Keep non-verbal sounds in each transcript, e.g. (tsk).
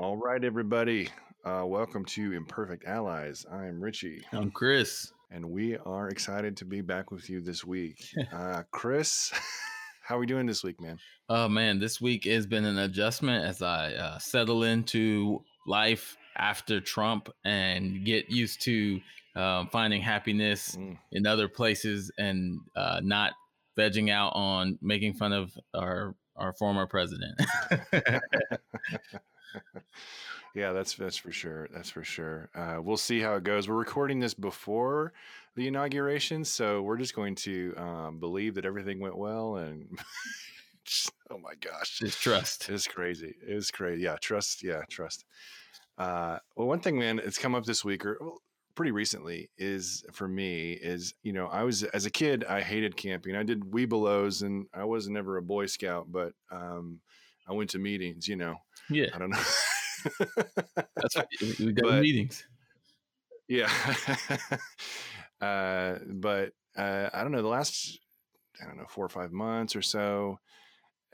All right, everybody. Uh, welcome to Imperfect Allies. I'm Richie. I'm Chris. And we are excited to be back with you this week. (laughs) Uh, Chris, (laughs) how are we doing this week, man? Oh, man. This week has been an adjustment as I uh, settle into life after Trump and get used to um, finding happiness mm. in other places and uh, not vegging out on making fun of our our former president. (laughs) (laughs) yeah, that's that's for sure. That's for sure. Uh, we'll see how it goes. We're recording this before the inauguration, so we're just going to um, believe that everything went well. And (laughs) oh my gosh, just trust. It's crazy. It's crazy. Yeah, trust. Yeah, trust. Uh, well, one thing, man, it's come up this week or pretty recently is for me is you know I was as a kid I hated camping. I did Webelos and I was never a Boy Scout, but um, I went to meetings. You know, yeah, I don't know. That's right. We got but, meetings. Yeah, (laughs) uh, but uh, I don't know the last I don't know four or five months or so.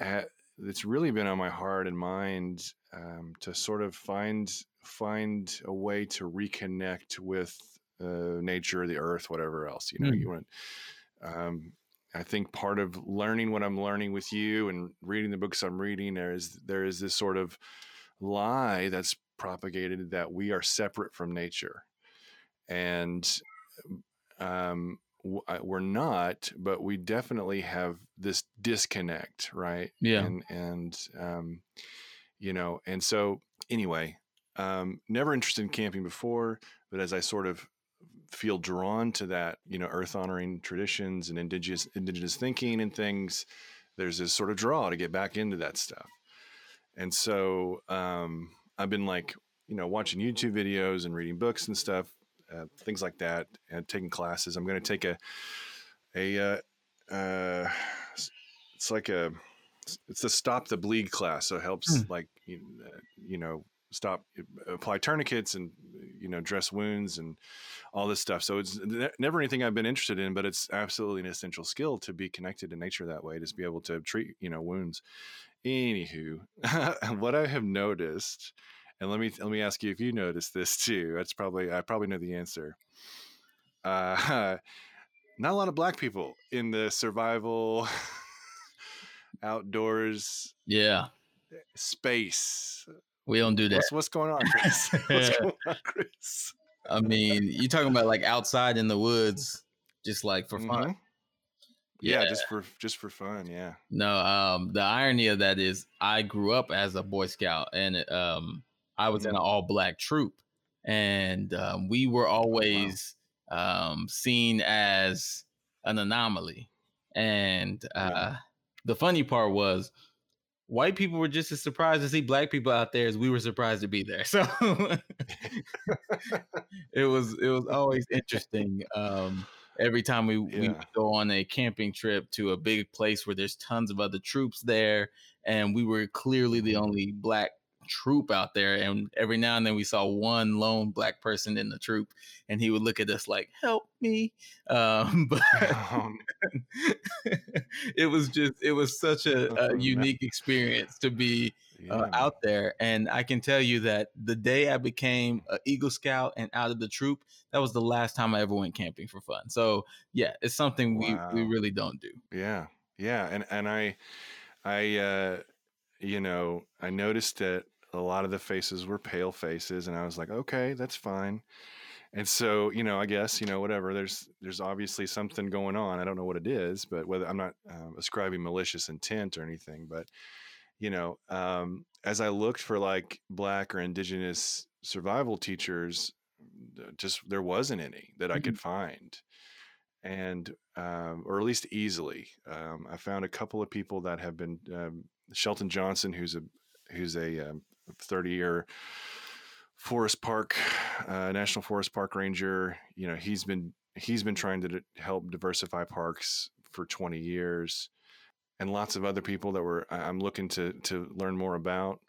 Uh, it's really been on my heart and mind um, to sort of find find a way to reconnect with uh, nature, the earth, whatever else. You know, mm. you want. Um, I think part of learning what I'm learning with you and reading the books I'm reading, there is there is this sort of lie that's propagated that we are separate from nature, and um, we're not, but we definitely have this disconnect, right? Yeah, and and um, you know, and so anyway, um, never interested in camping before, but as I sort of feel drawn to that, you know, earth honoring traditions and indigenous indigenous thinking and things, there's this sort of draw to get back into that stuff. And so um, I've been like, you know, watching YouTube videos and reading books and stuff, uh, things like that, and taking classes. I'm going to take a a uh, uh, it's like a it's the stop the bleed class, so it helps mm. like you, uh, you know stop apply tourniquets and you know dress wounds and all this stuff. So it's never anything i've been interested in but it's absolutely an essential skill to be connected to nature that way to be able to treat you know wounds. Anywho (laughs) what i have noticed and let me let me ask you if you noticed this too that's probably i probably know the answer. Uh (laughs) not a lot of black people in the survival (laughs) outdoors yeah. space we don't do that. What's, what's going on, (laughs) Chris? (laughs) what's (laughs) going on, Chris? I mean, you talking about like outside in the woods, just like for fun. Mm-hmm. Yeah. yeah, just for just for fun. Yeah. No, um, the irony of that is I grew up as a Boy Scout, and um, I was mm-hmm. in an all black troop, and um, we were always wow. um, seen as an anomaly. And uh, yeah. the funny part was white people were just as surprised to see black people out there as we were surprised to be there. (laughs) So it was it was always interesting. Um, every time we, yeah. we go on a camping trip to a big place where there's tons of other troops there, and we were clearly the only black troop out there and every now and then we saw one lone black person in the troop and he would look at us like help me um, (laughs) but (laughs) (laughs) it was just it was such a, a unique experience to be uh, out there and i can tell you that the day i became an eagle scout and out of the troop that was the last time i ever went camping for fun so yeah it's something wow. we we really don't do. Yeah yeah and and i i uh you know i noticed that a lot of the faces were pale faces and i was like okay that's fine and so you know i guess you know whatever there's there's obviously something going on i don't know what it is but whether i'm not um, ascribing malicious intent or anything but you know um, as i looked for like black or indigenous survival teachers just there wasn't any that i mm-hmm. could find and um, or at least easily um, i found a couple of people that have been um, shelton johnson who's a who's a um, 30 year forest park uh, national forest park ranger. You know he's been he's been trying to help diversify parks for 20 years. And lots of other people that were i'm looking to to learn more about.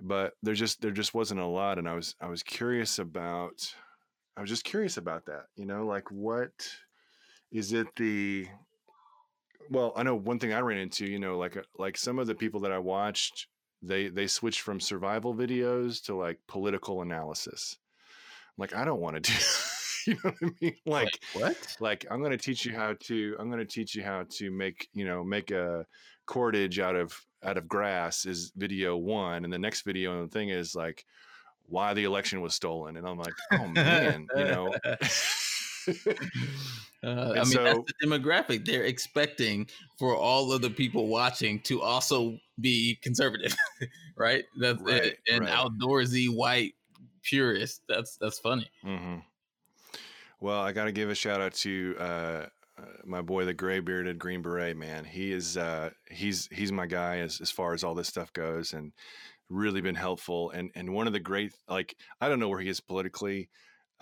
But there just there just wasn't a lot and i was i was curious about i was just curious about that you know like what is it the well i know one thing i ran into you know like like some of the people that i watched they they switched from survival videos to like political analysis. I'm like I don't want to do. (laughs) you know what I mean? Like, like what? Like I'm going to teach you how to. I'm going to teach you how to make you know make a cordage out of out of grass is video one, and the next video and the thing is like why the election was stolen, and I'm like, oh man, you know. (laughs) (laughs) Uh, I mean, so, that's the demographic they're expecting for all of the people watching to also be conservative, (laughs) right? That's right, an right. outdoorsy white purist. That's that's funny. Mm-hmm. Well, I got to give a shout out to uh, uh, my boy, the gray bearded Green Beret man. He is uh, he's he's my guy as as far as all this stuff goes, and really been helpful. And and one of the great like I don't know where he is politically.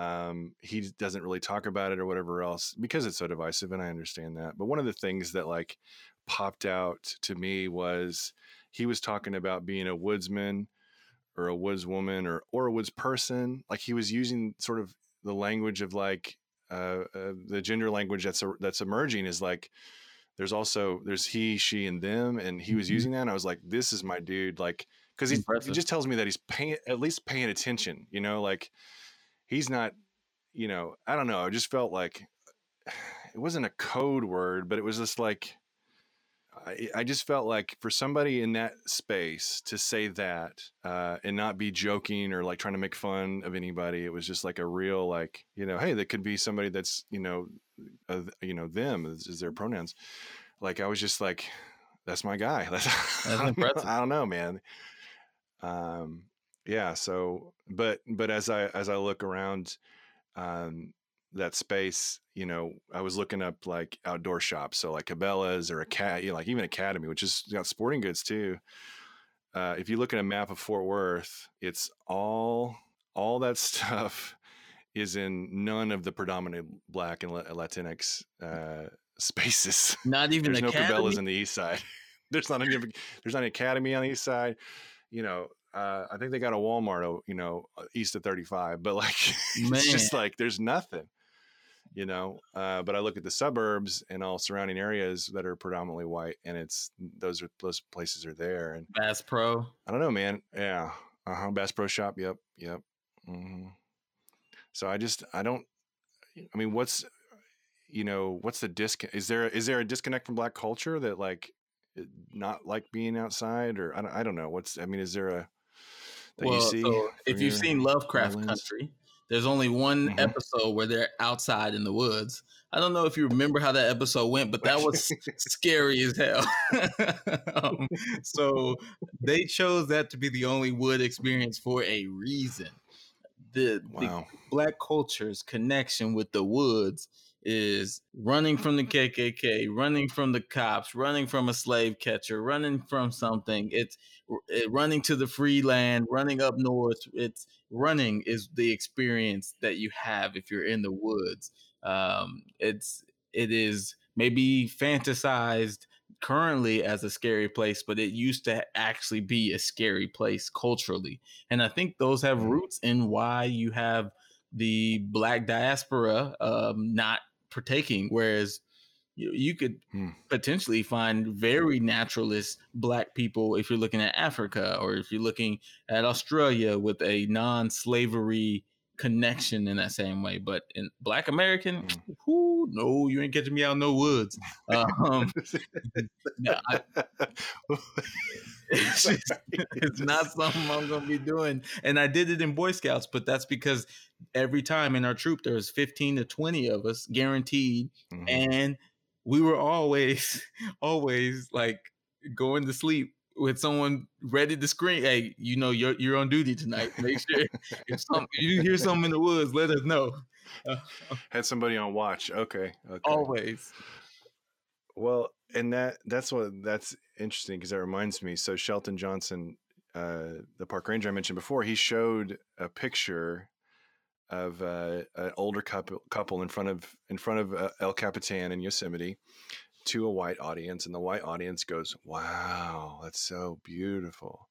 Um, he doesn't really talk about it or whatever else because it's so divisive, and I understand that. But one of the things that like popped out to me was he was talking about being a woodsman or a woodswoman or or a woods person. Like he was using sort of the language of like uh, uh, the gender language that's a, that's emerging is like there's also there's he she and them and he was mm-hmm. using that and i was like this is my dude like because he, he just tells me that he's paying at least paying attention you know like he's not, you know, I don't know. I just felt like it wasn't a code word, but it was just like, I, I just felt like for somebody in that space to say that uh, and not be joking or like trying to make fun of anybody, it was just like a real like you know, hey, that could be somebody that's you know, uh, you know, them is, is, their pronouns. Like I was just like, that's my guy. That's, (laughs) that's I, don't I don't know, man. Um, yeah so but but as i as i look around um that space you know i was looking up like outdoor shops so like cabela's or a cat you know, like even academy which is got sporting goods too. Uh, if you look at a map of fort worth it's all all that (laughs) stuff is in none of the predominant black and latinx uh, spaces. (laughs) Not even there's academy? no cabela's in the east side. (laughs) There's not any there's not an academy on the east side you know uh, I think they got a Walmart, you know, uh, east of 35, but like, (laughs) it's just like, there's nothing, you know, uh, but I look at the suburbs and all surrounding areas that are predominantly white and it's, those are, those places are there. And Bass Pro. I don't know, man. Yeah. Uh huh. Bass Pro shop. Yep. Yep. Mm-hmm. So I just, I don't, I mean, what's, you know, what's the disc? Is there, is there a disconnect from black culture that like, not like being outside or I don't, I don't know what's i mean is there a that well, you see. So if you've seen Lovecraft islands? Country, there's only one mm-hmm. episode where they're outside in the woods. I don't know if you remember how that episode went, but that was (laughs) scary as hell. (laughs) um, so they chose that to be the only wood experience for a reason. The, wow. the black culture's connection with the woods is running from the KKK, running from the cops, running from a slave catcher, running from something. It's it, running to the free land, running up north. It's running is the experience that you have if you're in the woods. Um, it's it is maybe fantasized currently as a scary place, but it used to actually be a scary place culturally. And I think those have mm-hmm. roots in why you have the black diaspora um, not partaking, whereas you, you could hmm. potentially find very naturalist black people if you're looking at Africa or if you're looking at Australia with a non-slavery connection in that same way. But in Black American, mm. (laughs) whoo, no, you ain't catching me out in no woods. Um, (laughs) I, it's, just, it's not something I'm gonna be doing. And I did it in Boy Scouts, but that's because every time in our troop there was 15 to 20 of us guaranteed, mm-hmm. and we were always, (laughs) always like going to sleep with someone ready to scream, hey, you know, you're you're on duty tonight. Make sure if some you hear something in the woods, let us know. Uh, Had somebody on watch. Okay. Okay. Always. Well, and that that's what that's interesting because that reminds me. So Shelton Johnson, uh, the park ranger I mentioned before, he showed a picture of uh, an older couple couple in front of in front of uh, El Capitan in Yosemite, to a white audience, and the white audience goes, "Wow, that's so beautiful."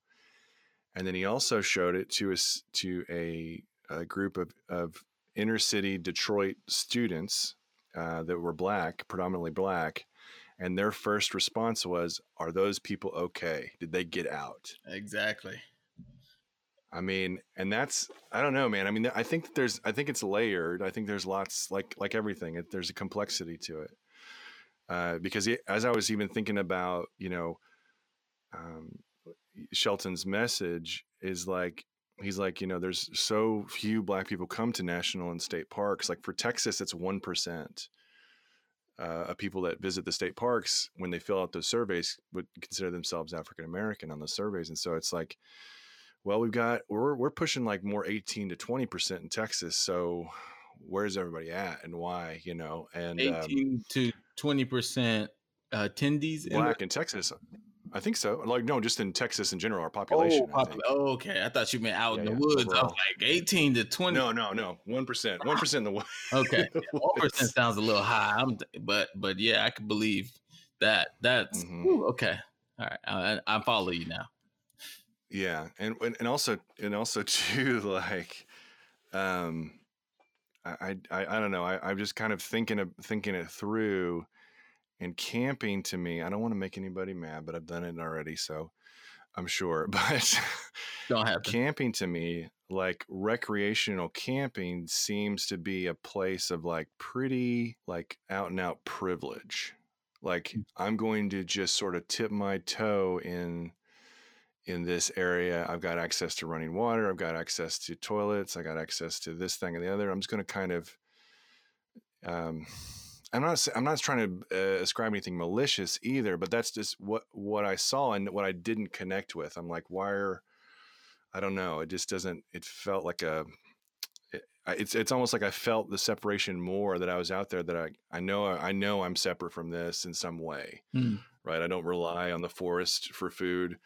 And then he also showed it to us to a, a group of, of inner city Detroit students uh, that were black, predominantly black, and their first response was, "Are those people okay? Did they get out?" Exactly. I mean, and that's I don't know, man. I mean, I think there's I think it's layered. I think there's lots like like everything. It, there's a complexity to it. Uh, because it, as I was even thinking about, you know, um, Shelton's message is like he's like, you know, there's so few black people come to national and state parks. Like for Texas, it's one percent uh, of people that visit the state parks when they fill out those surveys would consider themselves African American on the surveys, and so it's like well, we've got we're we're pushing like more 18 to 20 percent in Texas. So where's everybody at and why? You know, and 18 um, to 20 percent uh, attendees black in, in, Texas. I think so. Like no, just in Texas in general, our population. Oh, oh okay. I thought you meant out yeah, in the yeah, woods. Overall. I was like 18 to 20. No, no, no. One percent. One percent in the woods. (laughs) Okay, one percent sounds a little high. I'm, but but yeah, I could believe that. That's mm-hmm. whew, okay. All right, I, I follow you now. Yeah, and and also and also (laughs) too like, um, I I, I don't know. I, I'm just kind of thinking of thinking it through, and camping to me, I don't want to make anybody mad, but I've done it already, so I'm sure. (laughs) But camping to me, like recreational camping, seems to be a place of like pretty like out and out privilege. Like mm. I'm going to just sort of tip my toe in in this area. I've got access to running water. I've got access to toilets. I got access to this thing and the other. I'm just going to kind of, um, I'm not, I'm not trying to uh, ascribe anything malicious either, but that's just what, what I saw and what I didn't connect with. I'm like, why are, I don't know. It just doesn't, it felt like a, it, it's, it's almost like I felt the separation more that I was out there that I, I know, I know I'm separate from this in some way, mm. right? I don't rely on the forest for food.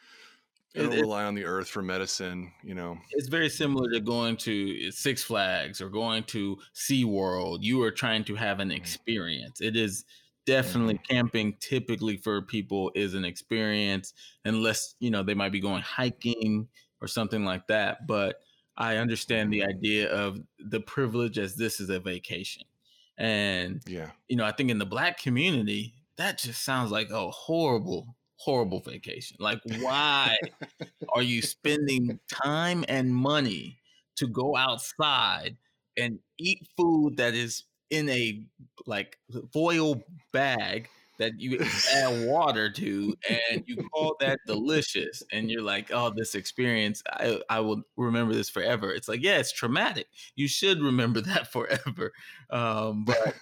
They don't it, rely on the earth for medicine, you know. It's very similar to going to Six Flags or going to SeaWorld. You are trying to have an mm-hmm. experience. It is definitely mm-hmm. camping typically for people is an experience unless, you know, they might be going hiking or something like that, but I understand the idea of the privilege as this is a vacation. And yeah. You know, I think in the black community, that just sounds like a horrible horrible vacation. Like, why (laughs) are you spending time and money to go outside and eat food that is in a like foil bag that you add water to and you call that delicious and you're like oh this experience I, I will remember this forever. It's like yeah it's traumatic. You should remember that (laughs) forever. Um, but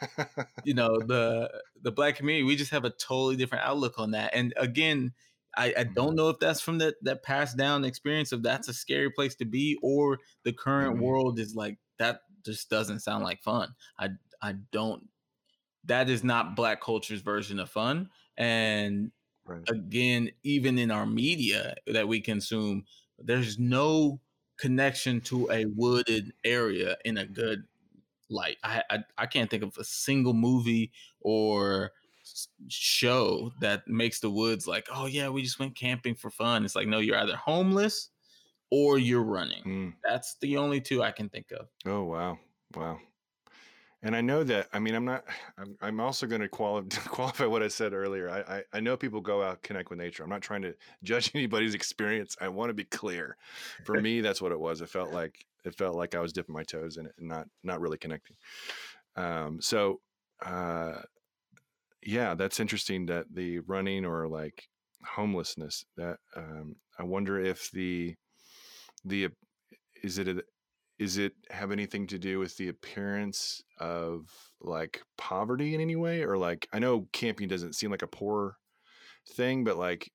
(laughs) you know the the black community we just have a totally different outlook on that. And again I, I don't mm-hmm. know if that's from that that passed down experience of that's a scary place to be or the current mm-hmm. world is like that just doesn't sound like fun. I i don't that is not black culture's version of fun and right. again even in our media that we consume there's no connection to a wooded area in a good light. I, I i, can't think of a single movie or show that makes the woods like oh yeah we just went camping for fun. It's like no you're either homeless or you're running. Mm. that's the only two i can think of. Oh wow. Wow and I know that, I mean, I'm not, (sighs) I'm, I'm also going to quali- (laughs) qualify what I said earlier. I, I, I, know people go out, connect with nature. I'm not trying to (laughs) judge anybody's experience. I want to be clear. For (laughs) me, that's what it was. It felt like, it felt like I was dipping my toes in it and not, not really connecting. Um, so, uh, yeah, that's interesting that the running or like homelessness that, um, I wonder if the, the, is it a, is it have anything to do with the appearance of like poverty in any way? Or like i know camping doesn't seem like a poor thing but like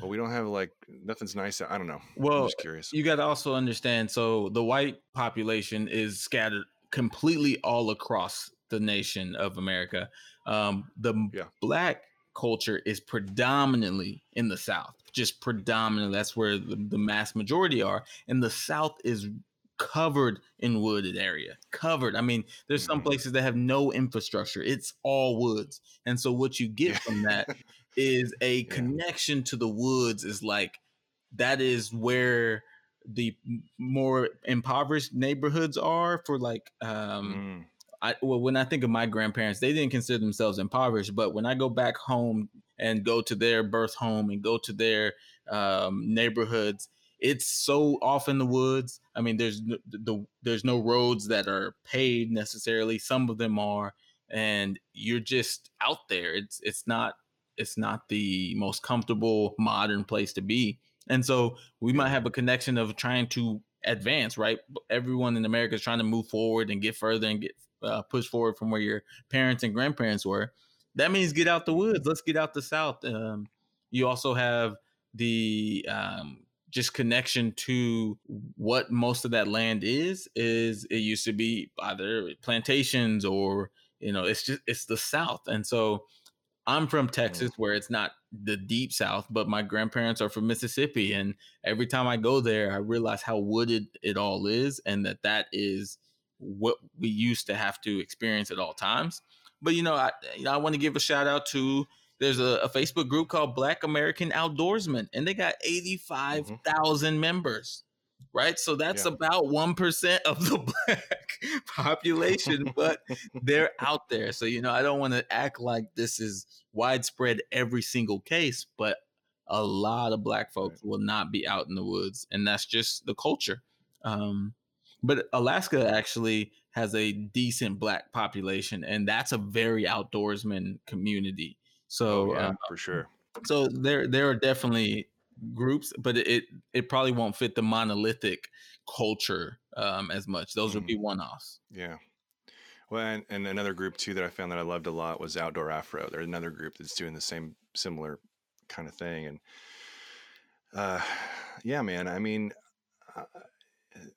well we don't have like nothing's nice i don't know. Well I'm just curious. you got to also understand so the white population is scattered completely all across the nation of america. Um the yeah. black culture is predominantly in the south just predominantly that's where the, the mass majority are and the south is covered in wooded area covered i mean there's some mm-hmm. places that have no infrastructure it's all woods and so what you get from that (laughs) is a yeah. connection to the woods is like that is where the more impoverished neighborhoods are for like um mm. I well, when I think of my grandparents, they didn't consider themselves impoverished. But when I go back home and go to their birth home and go to their um, neighborhoods, it's so off in the woods. I mean, there's the, the there's no roads that are paved necessarily. Some of them are, and you're just out there. It's it's not it's not the most comfortable modern place to be. And so we might have a connection of trying to advance, right? Everyone in America is trying to move forward and get further and get uh, pushed forward from where your parents and grandparents were. That means get out the woods. Let's get out the South. Um, you also have the um, just connection to what most of that land is. Is it used to be either plantations or you know it's just it's the South, and so I'm from mm. Texas, where it's not the deep South, but my grandparents are from Mississippi, and every time I go there, I realize how wooded it all is, and that that is what we used to have to experience at all times. But you know, I you know, I want to give a shout out to there's a, a, Facebook group called Black American Outdoorsmen, and they got 85,000 mm-hmm. members right? So that's yeah. about 1% of the (laughs) black population, (laughs) but they're out there. So, you know, I don't want to act like this is widespread every single case, but a lot of black folks right. will not be out in the woods. And that's just the culture. Um, but Alaska actually has a decent black population, and that's a very outdoorsman community. So, oh, yeah, um, for sure. So there, there are definitely groups, but it it probably won't fit the monolithic culture um, as much. Those would be mm. one offs. Yeah. Well, and, and, another group too that I found that I loved a lot was Outdoor Afro. There's another group that's doing the same similar kind of thing, and uh, (sighs) yeah, man. I mean, uh,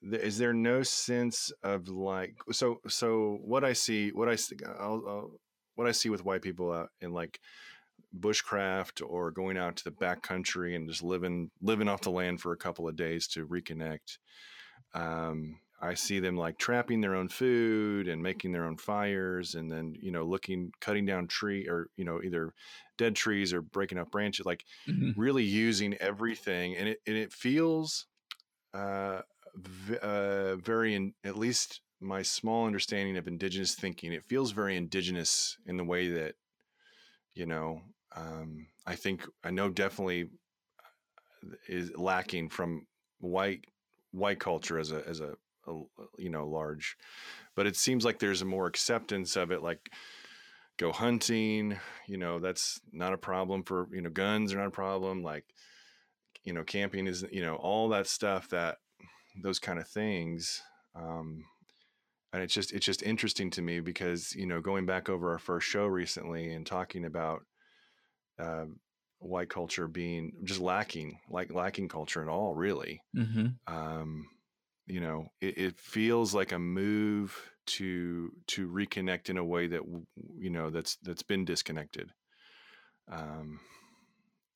is there no sense of like so so what I see what I see I'll, I'll, what I see with white people out in like bushcraft or going out to the back country and just living living off the land for a couple of days to reconnect. Um, I see them like trapping their own food and making their own fires, and then you know looking cutting down tree or you know either dead trees or breaking up branches, like mm-hmm. really using everything, and it and it feels uh, v- uh, very in, at least my small understanding of indigenous thinking. It feels very indigenous in the way that you know um, I think I know definitely uh, is lacking from white white culture as a as a, a, you know large, but it seems like there's a more acceptance of it. Like go hunting, you know that's not a problem for you know guns are not a problem. Like you know camping is you know all that stuff that those kind of things. Um, and it's just it's just interesting to me because you know going back over our first show recently and talking about uh, white culture being just lacking, like lacking culture at all, really. Mm-hmm. Um, you know, it, it, feels like a move to to reconnect in a way that you know that's that's been disconnected. Um,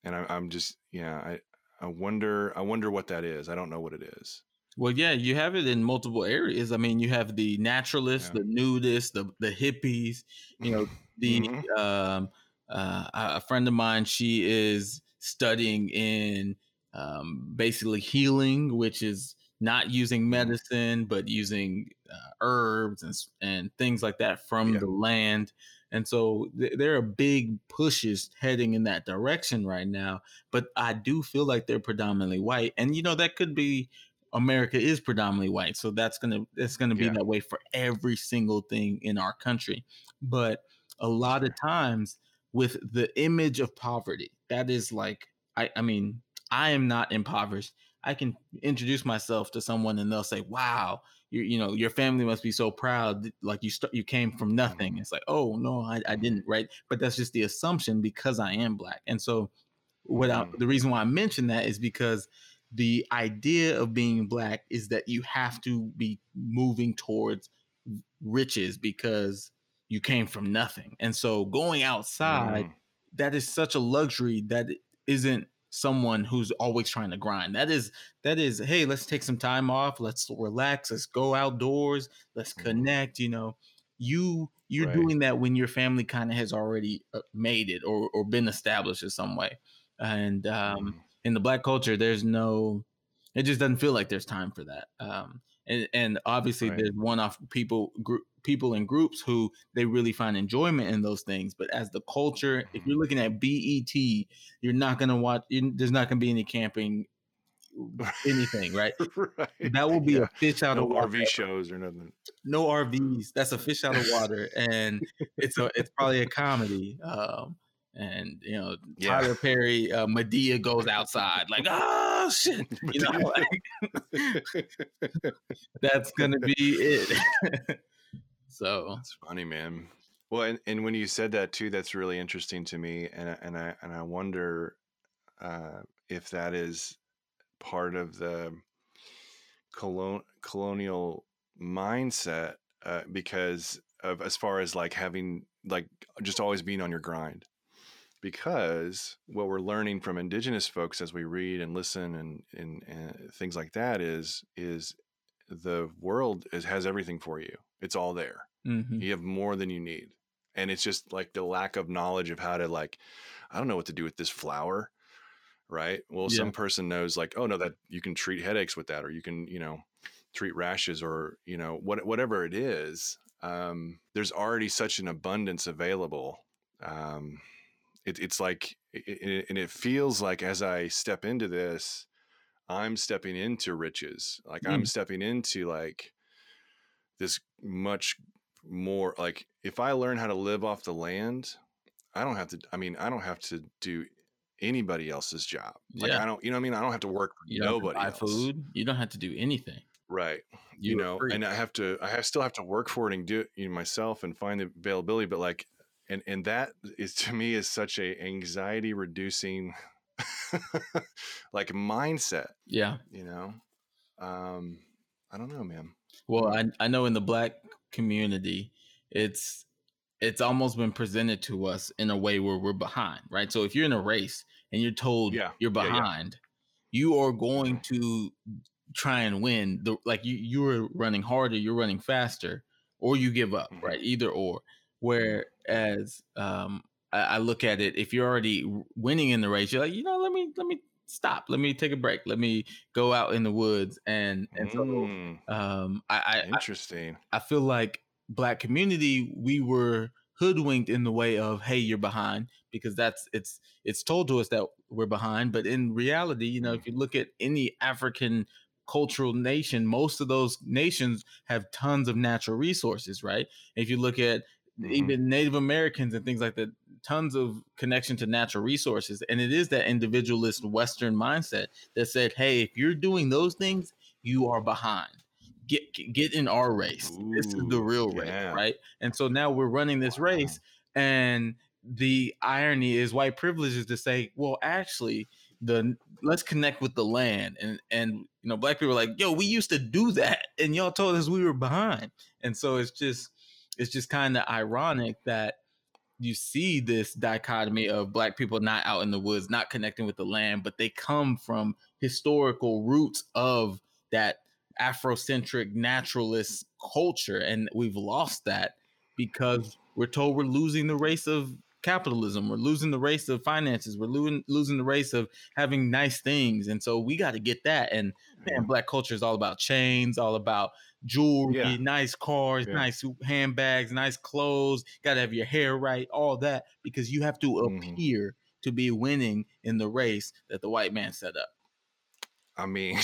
and I, I'm just yeah, I I wonder I wonder what that is. I don't know what it is. Well, yeah, you have it in multiple areas. I mean, you have the naturalists, yeah. the nudists, the the hippies. You know, (laughs) the mm-hmm. um, uh, a friend of mine, she is studying in um, basically healing, which is not using mm-hmm. medicine, but using uh, herbs and, and things like that from yeah. the land. And so th- there are big pushes heading in that direction right now. But I do feel like they're predominantly white. And, you know, that could be America is predominantly white. So that's going to, it's to be yeah. that way for every single thing in our country. But a lot of times with the image of poverty. That is like, I, I mean, I am not impoverished. I can introduce myself to someone and they'll say, "Wow, you you know your family must be so proud. Like you st- you came from nothing." Mm-hmm. It's like, "Oh no, I, I didn't." Right? But that's just the assumption because I am black. And so, without mm-hmm. the reason why I mention that is because the idea of being black is that you have to be moving towards riches because you came from nothing. And so going outside, mm. that is such a luxury that isn't someone who's always trying to grind. That is that is hey, let's take some time off, let's relax, let's go outdoors, let's mm. connect, you know. You you're right. doing that when your family kind of has already uh, made it or or been established in some way. And um mm. In the black culture there's no it just doesn't feel like there's time for that. Um and, and obviously right. there's one off people group people in groups who they really find enjoyment in those things. But as the culture, if you're looking at BET, you're not gonna watch. You, There's not gonna be any camping, (laughs) anything, right? right. That will be yeah. a fish out no of water. RV shows or nothing. No RVs. That's a fish out of water, and it's a it's probably a comedy. Um, and you know yeah. Tyler Perry, uh, Madea goes outside like oh shit, (laughs) you know, like, (laughs) that's gonna be it. (laughs) so it's funny, man. Well, and, and when you said that too, that's really interesting to me, and and I and I wonder uh, if that is part of the colon, colonial mindset uh, because of as far as like having like just always being on your grind because what we're learning from indigenous folks as we read and listen and, and, and things like that is is the world is, has everything for you it's all there mm-hmm. you have more than you need and it's just like the lack of knowledge of how to like i don't know what to do with this flower right well yeah. some person knows like oh no that you can treat headaches with that or you can you know treat rashes or you know what, whatever it is um, there's already such an abundance available um, it, it's like it, and it feels like as i step into this i'm stepping into riches like mm. i'm stepping into like this much more like if i learn how to live off the land i don't have to i mean i don't have to do anybody else's job like yeah. i don't you know what i mean i don't have to work for you nobody buy else. food you don't have to do anything right you, you know free. and i have to i have, still have to work for it and do it you know, myself and find the availability but like and and that is to me is such a anxiety reducing (laughs) like mindset yeah. you know? Um i don't know man. Well i i know in the black community it's it's almost been presented to us in a way where we're behind right? So if you're in a race and you're told yeah. you're behind yeah, yeah. you are going to try and win the like you you're running harder you're running faster or you give up mm-hmm. right? Either or Whereas um, I, I, look at it, if you're already winning in the race, you're like, you know, let me let me stop, let me take a break, let me go out in the woods, and and so mm. um, I, I interesting. I, I feel like black community, we were hoodwinked in the way of hey you're behind because that's it's it's told to us that we're behind but in reality you know if mm. you look at any african cultural nation most of those nations have tons of natural resources right if you look at mm-hmm. even Native Americans and things like that, tons of connection to natural resources. And it is that individualist Western mindset that said, hey, if you're doing those things, you are behind. Get get in our race. Ooh, this is the real race, yeah. right? And so now we're running this wow. race, and the irony is white privilege is to say, well, actually, the let's connect with the land and and you know black people are like yo we used to do that and y'all told us we were behind and so it's just it's just kind of ironic that you see this dichotomy of black people not out in the woods, not connecting with the land, but they come from historical roots of that Afrocentric naturalist culture. And we've lost that because we're told we're losing the race of capitalism. We're losing the race of finances. We're losing losing the race of having nice things. And so we got to get that. And man, mm-hmm. black culture is all about chains, all about jewelry, yeah. nice cars, yeah. nice handbags, nice clothes. Got to have your hair right, all that, because you have to mm-hmm. appear to be winning in the race that the white man set up. I mean,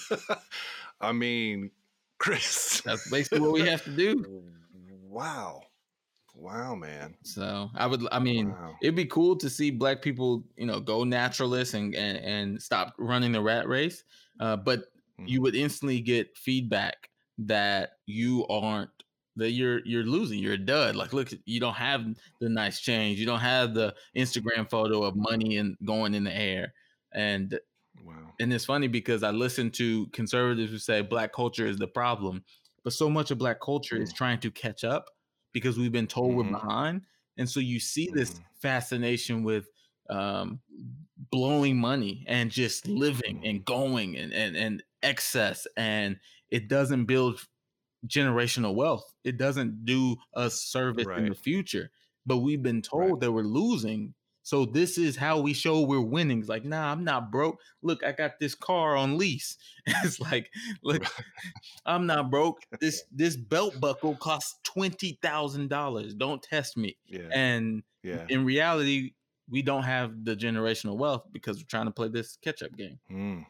(laughs) I mean, Chris. That's basically what we have to do. Wow. Wow, man. So I would, I mean, wow. it'd be cool to see black people, you know, go naturalist and and, and stop running the rat race. Uh, but mm-hmm. you would instantly get feedback that you aren't that you're you're losing you're a dud like look you don't have the nice change you don't have the instagram photo of money and going in the air and wow and it's funny because i listen to conservatives who say black culture is the problem but so much of black culture mm-hmm. is mm. trying to catch up because we've been told mm-hmm. we're behind and so you see this mm-hmm. fascination with um, blowing money and just living mm. and going and, and, and excess and it doesn't build generational wealth. It doesn't do us service right. in the future. But we've been told right. that we're losing So this is how we show we're winning. It's like, nah, I'm not broke. Look, I got this car on lease. (laughs) it's like, look, I'm not broke. (laughs) This this belt buckle costs twenty thousand dollars. Don't test me. Yeah. And Yeah. in reality, we don't have the generational wealth because we're trying to play this catch up game. Mm.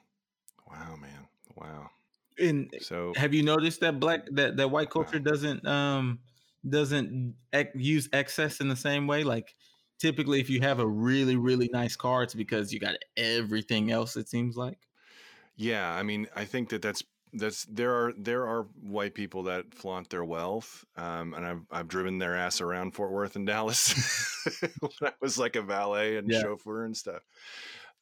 Wow, man. Wow. And So have you noticed that black that that white culture Wow. doesn't um doesn't ex- use excess in the same way? Like typically, if you have a really really nice car, it's because you got everything else. It seems like. yeah, I mean, I think that that's that's there are there are white people that flaunt their wealth, um, and I've I've driven their ass around Fort Worth and Dallas (laughs) when I was like a valet and Yeah. chauffeur and stuff.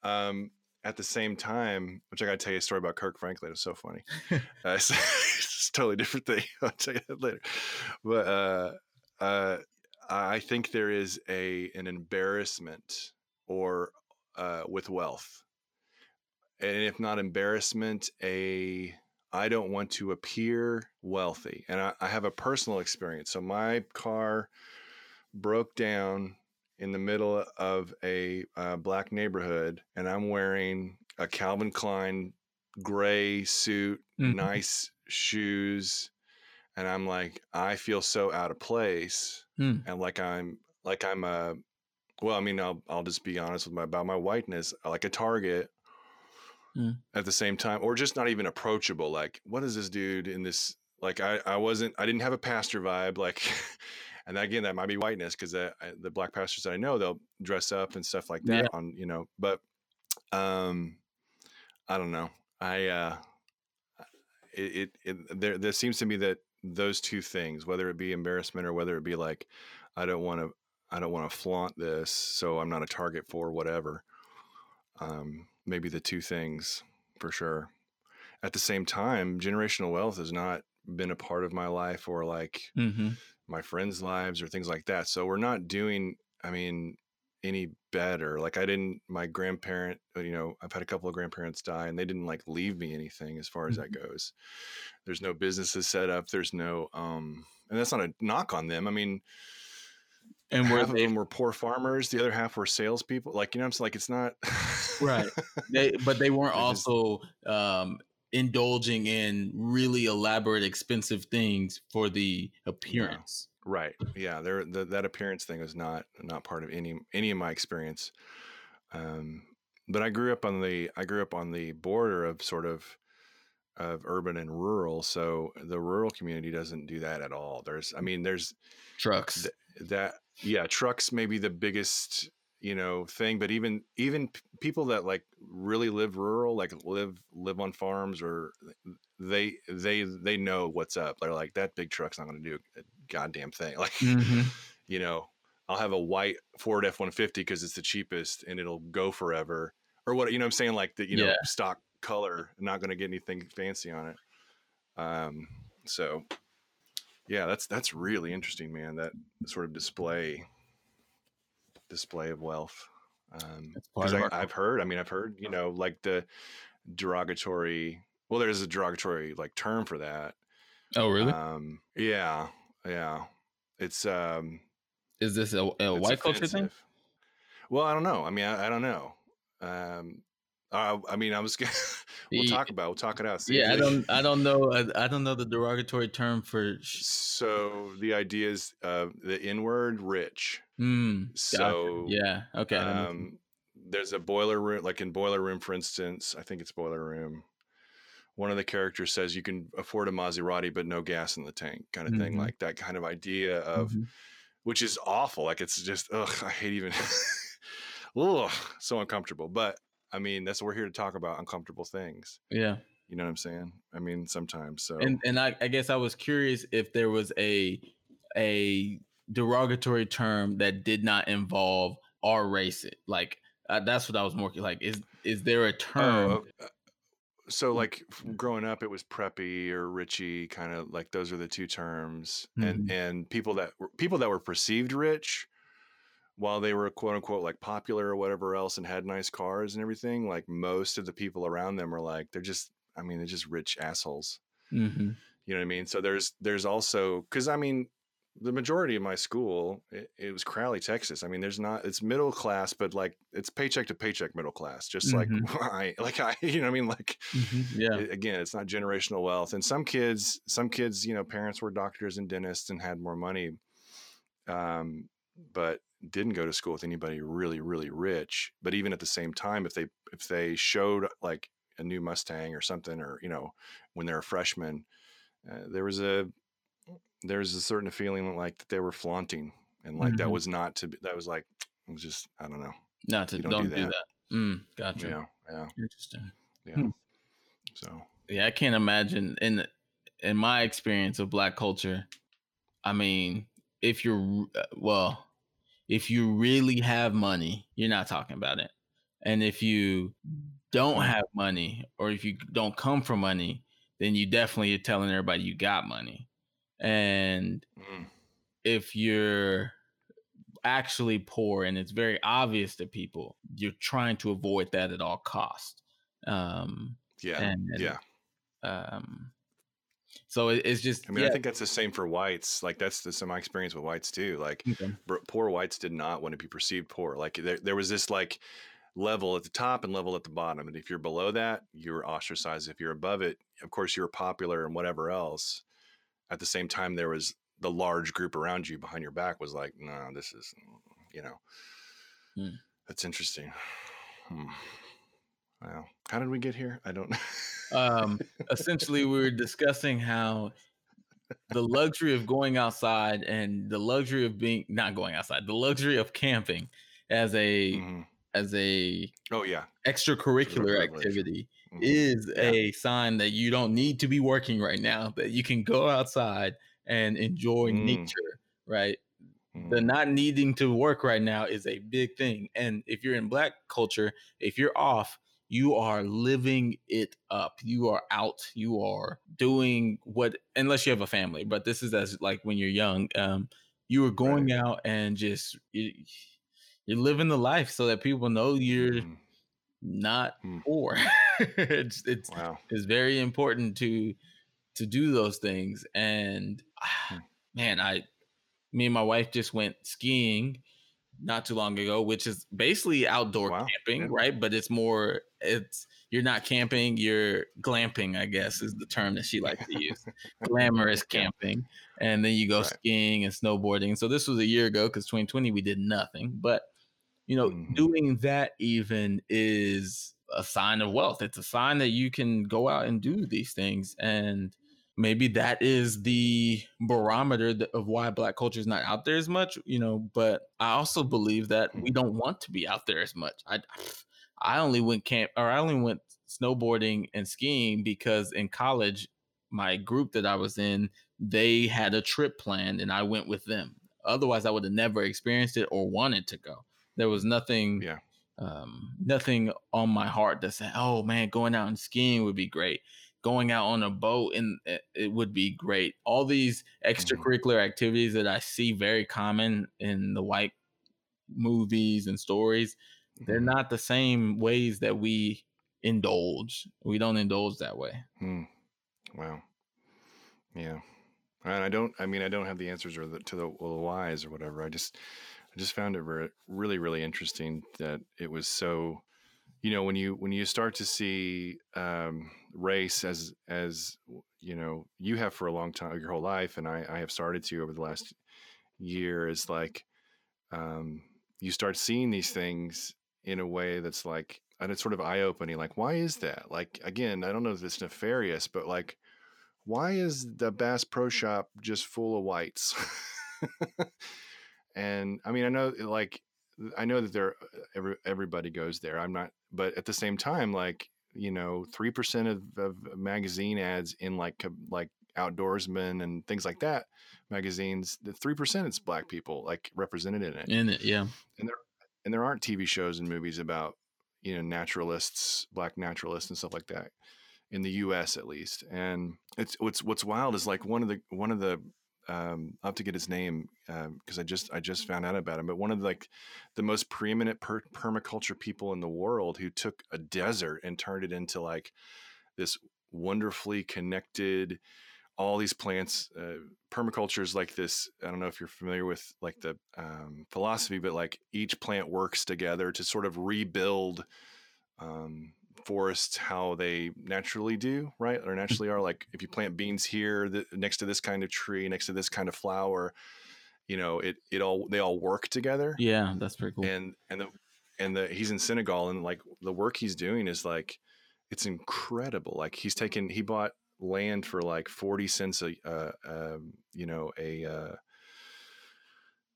Um, at the same time, which I got to tell you a story about Kirk Franklin. It's so funny. (laughs) uh, (laughs) it's, it's a totally different thing. (laughs) I'll tell you that later. But uh, uh, I think there is a an embarrassment or uh, with wealth, and if not embarrassment, a I don't want to appear wealthy, and I, I have a personal experience. So my car broke down in the middle of a uh, black neighborhood, and I'm wearing a Calvin Klein gray suit, Mhm. nice shoes, and I'm like, I feel so out of place, Hmm. and like I'm like I'm a well, I mean, I'll I'll just be honest with my about my whiteness, like a target. Mm. At the same time, or just not even approachable. Like, what is this dude in this? Like, I I wasn't, I didn't have a pastor vibe. Like, (laughs) and again, that might be whiteness because the the black pastors that I know, they'll dress up and stuff like that Yeah. on, you know. But, um, I don't know. I uh, it, it, it there there seems to me that those two things, whether it be embarrassment or whether it be like, I don't want to, I don't want to flaunt this, so I'm not a target for whatever. Um, maybe the two things for sure. At the same time, generational wealth has not been a part of my life or like Mm-hmm. My friends' lives or things like that. So we're not doing, I mean, any better. Like I didn't, my grandparent, uh, you know, I've had a couple of grandparents die and they didn't like leave me anything as far as that goes. There's no businesses set up. There's no, um, and that's not a knock on them. I mean, And were half of them were poor farmers. The other half were salespeople. Like, you know, I'm saying like, it's not right? (laughs) They but they weren't also um indulging in really elaborate, expensive things for the appearance. Right. Yeah. There, the, that appearance thing is not not part of any any of my experience. Um, but I grew up on the I grew up on the border of sort of of urban and rural. So the rural community doesn't do that at all. There's, I mean, there's Trucks. th- that. Yeah, trucks may be the biggest you know thing, but even even p- people that like really live rural, like live live on farms or they they they know what's up. They're like that big truck's not going to do a goddamn thing. (laughs) Like Mhm. you know, I'll have a white Ford F one fifty because it's the cheapest and it'll go forever. Or what you know? what I'm saying like the you know stock color, not going to get anything fancy on it. Um, so yeah, that's that's really interesting, man. That sort of display display of wealth. Um, That's part 'cause of I, our I've heard. I mean, I've heard. You know, like the derogatory. Well, there's a derogatory like term for that. Oh, really? Um, yeah, yeah. It's um, Is this a, a white culture thing? Well, I don't know. I mean, I, I don't know. Um, I, I mean, I was. gonna- (laughs) we'll talk about. We'll talk it out. see Yeah, I don't. I don't know. I, I don't know the derogatory term for. Sh- So the idea is uh, the N word, rich. mm, gotcha. So yeah. Okay. that makes sense. um, there's a boiler room, like in Boiler Room, for instance. I think it's Boiler Room. One of the characters says you can afford a Maserati, but no gas in the tank, kind of thing. Mhm. Like that kind of idea of, Mhm. which is awful. Like it's just, ugh, I hate even. (laughs) ugh, so uncomfortable. But I mean, that's what we're here to talk about uncomfortable things. Yeah. You know what I'm saying? I mean, sometimes. So And and I, I guess I was curious if there was a a derogatory term that did not involve our race. Like uh, that's what I was more like. Is is there a term? Oh, uh, so like growing up, it was preppy or richy, kind of like those are the two terms, and Mhm. and people that were people that were perceived rich, while they were quote unquote like popular or whatever else, and had nice cars and everything. Like most of the people around them were like they're just, I mean, they're just rich assholes. hmm You know what I mean? So there's there's also because I mean, the majority of my school, it, it, was Crowley, Texas. I mean, there's not, it's middle class, but like it's paycheck to paycheck middle class, just mm-hmm. like (laughs) I, like I, (laughs) you know, what I mean, like, mm-hmm. yeah, it, again, it's not generational wealth. And some kids, some kids, you know, parents were doctors and dentists and had more money, um, but didn't go to school with anybody really, really rich. But even at the same time, if they, if they showed like a new Mustang or something, or, you know, when they're a freshman, uh, there was a, there's a certain feeling like that they were flaunting and like mm-hmm. that was not to be that was like (tsk) it was just i don't know not to don't, don't, do that, do that. Mm, gotcha yeah yeah interesting yeah hmm. so yeah i can't imagine in in my experience of black culture i mean if you're uh, well if you really have money you're not talking about it and if you don't have money or if you don't come from money then you definitely are telling everybody you got money and mm. if you're actually poor and it's very obvious to people, you're trying to avoid that at all costs. Um, yeah. And, yeah. Um, so it, it's just. I mean, yeah. I think that's the same for whites. Like that's the, my experience with whites too. Like okay. poor whites did not want to be perceived poor. Like there, there was this like level at the top and level at the bottom. And if you're below that, you're ostracized. If you're above it, of course, you're popular and whatever else at the same time there was the large group around you behind your back was like no this is you know hmm. that's interesting hmm. wow how did we get here i don't (laughs) know um essentially we were discussing how the luxury of going outside and the luxury of being not going outside the luxury of camping as a mm-hmm. as a oh yeah extracurricular activity mm-hmm. is yeah. a sign that you don't need to be working right now, that you can go outside and enjoy mm. nature, right? Mm. The not needing to work right now is a big thing. And if you're in black culture, if you're off, you are living it up. You are out. You are doing what, unless you have a family, but this is as like when you're young. Um, you are going right. out and just you, you're living the life so that people know you're mm not mm. poor. (laughs) it's it's wow. it's very important to to do those things. And mm. (sighs) man, I me and my wife just went skiing not too long ago, which is basically outdoor wow. camping, yeah. right? But it's more it's you're not camping, you're glamping, I guess is the term that she likes to use. (laughs) Glamorous camping. And then you go right. skiing and snowboarding. So this was a year ago because 2020 we did nothing. But you know, mm-hmm. doing that even is a sign of wealth. It's a sign that you can go out and do these things. And maybe that is the barometer of why black culture is not out there as much, you know, but I also believe that we don't want to be out there as much. I I only went camp or I only went snowboarding and skiing because in college my group that I was in, they had a trip planned and I went with them. Otherwise I would have never experienced it or wanted to go. There was nothing, yeah, um, nothing on my heart that said, "Oh man, going out and skiing would be great." Going out on a boat and it, would be great. All these mm-hmm. extracurricular mm-hmm. activities that I see very common in the white movies and stories, mm-hmm. they're not the same ways that we indulge. We don't indulge that way. Hmm. Wow. Yeah. And I don't. I mean, I don't have the answers or the, to the, well, the whys or whatever. I just I just found it very, really, really interesting that it was so, you know, when you when you start to see um, race as as you know you have for a long time, your whole life, and I, I have started to over the last year, is like um, you start seeing these things in a way that's like, and it's sort of eye opening. Like, why is that? Like, again, I don't know if it's nefarious, but like, why is the Bass Pro Shop just full of whites? (laughs) and I mean, I know like I know that there every, everybody goes there. I'm not, but at the same time, like you know, three percent of, of uh, magazine ads in like like outdoorsmen and things like that magazines, the three percent it's black people like represented in it. In it, yeah. And there and there aren't TV shows and movies about you know naturalists, black naturalists and stuff like that in the U.S. at least. And it's what's what's wild is like one of the one of the um, I'll have to get his name because um, I just I just found out about him. But one of the, like the most preeminent per- permaculture people in the world who took a desert and turned it into like this wonderfully connected, all these plants. Uh, permaculture is like this. I don't know if you're familiar with like the um, philosophy, but like each plant works together to sort of rebuild um, forests how they naturally do, right? Or naturally are. Like if you plant beans here the, next to this kind of tree, next to this kind of flower, you know, it it all they all work together. Yeah, that's pretty cool. And and the and the he's in Senegal and like the work he's doing is like it's incredible. Like he's taken he bought land for like 40 cents a uh, um, you know a uh,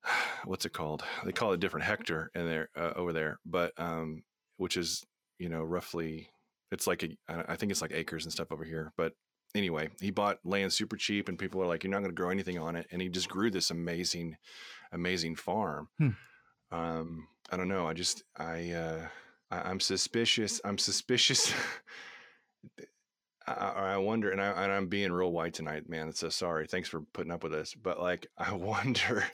(sighs) what's it called they call it a different hectare in there uh, over there but um which is you know roughly it's like a i think it's like acres and stuff over here but anyway he bought land super cheap and people are like you're not going to grow anything on it and he just grew this amazing amazing farm hmm. um i don't know i just i uh I, i'm suspicious i'm suspicious (laughs) I, I wonder, and, I, and I'm being real white tonight, man. So sorry. Thanks for putting up with this. But like, (laughs) I wonder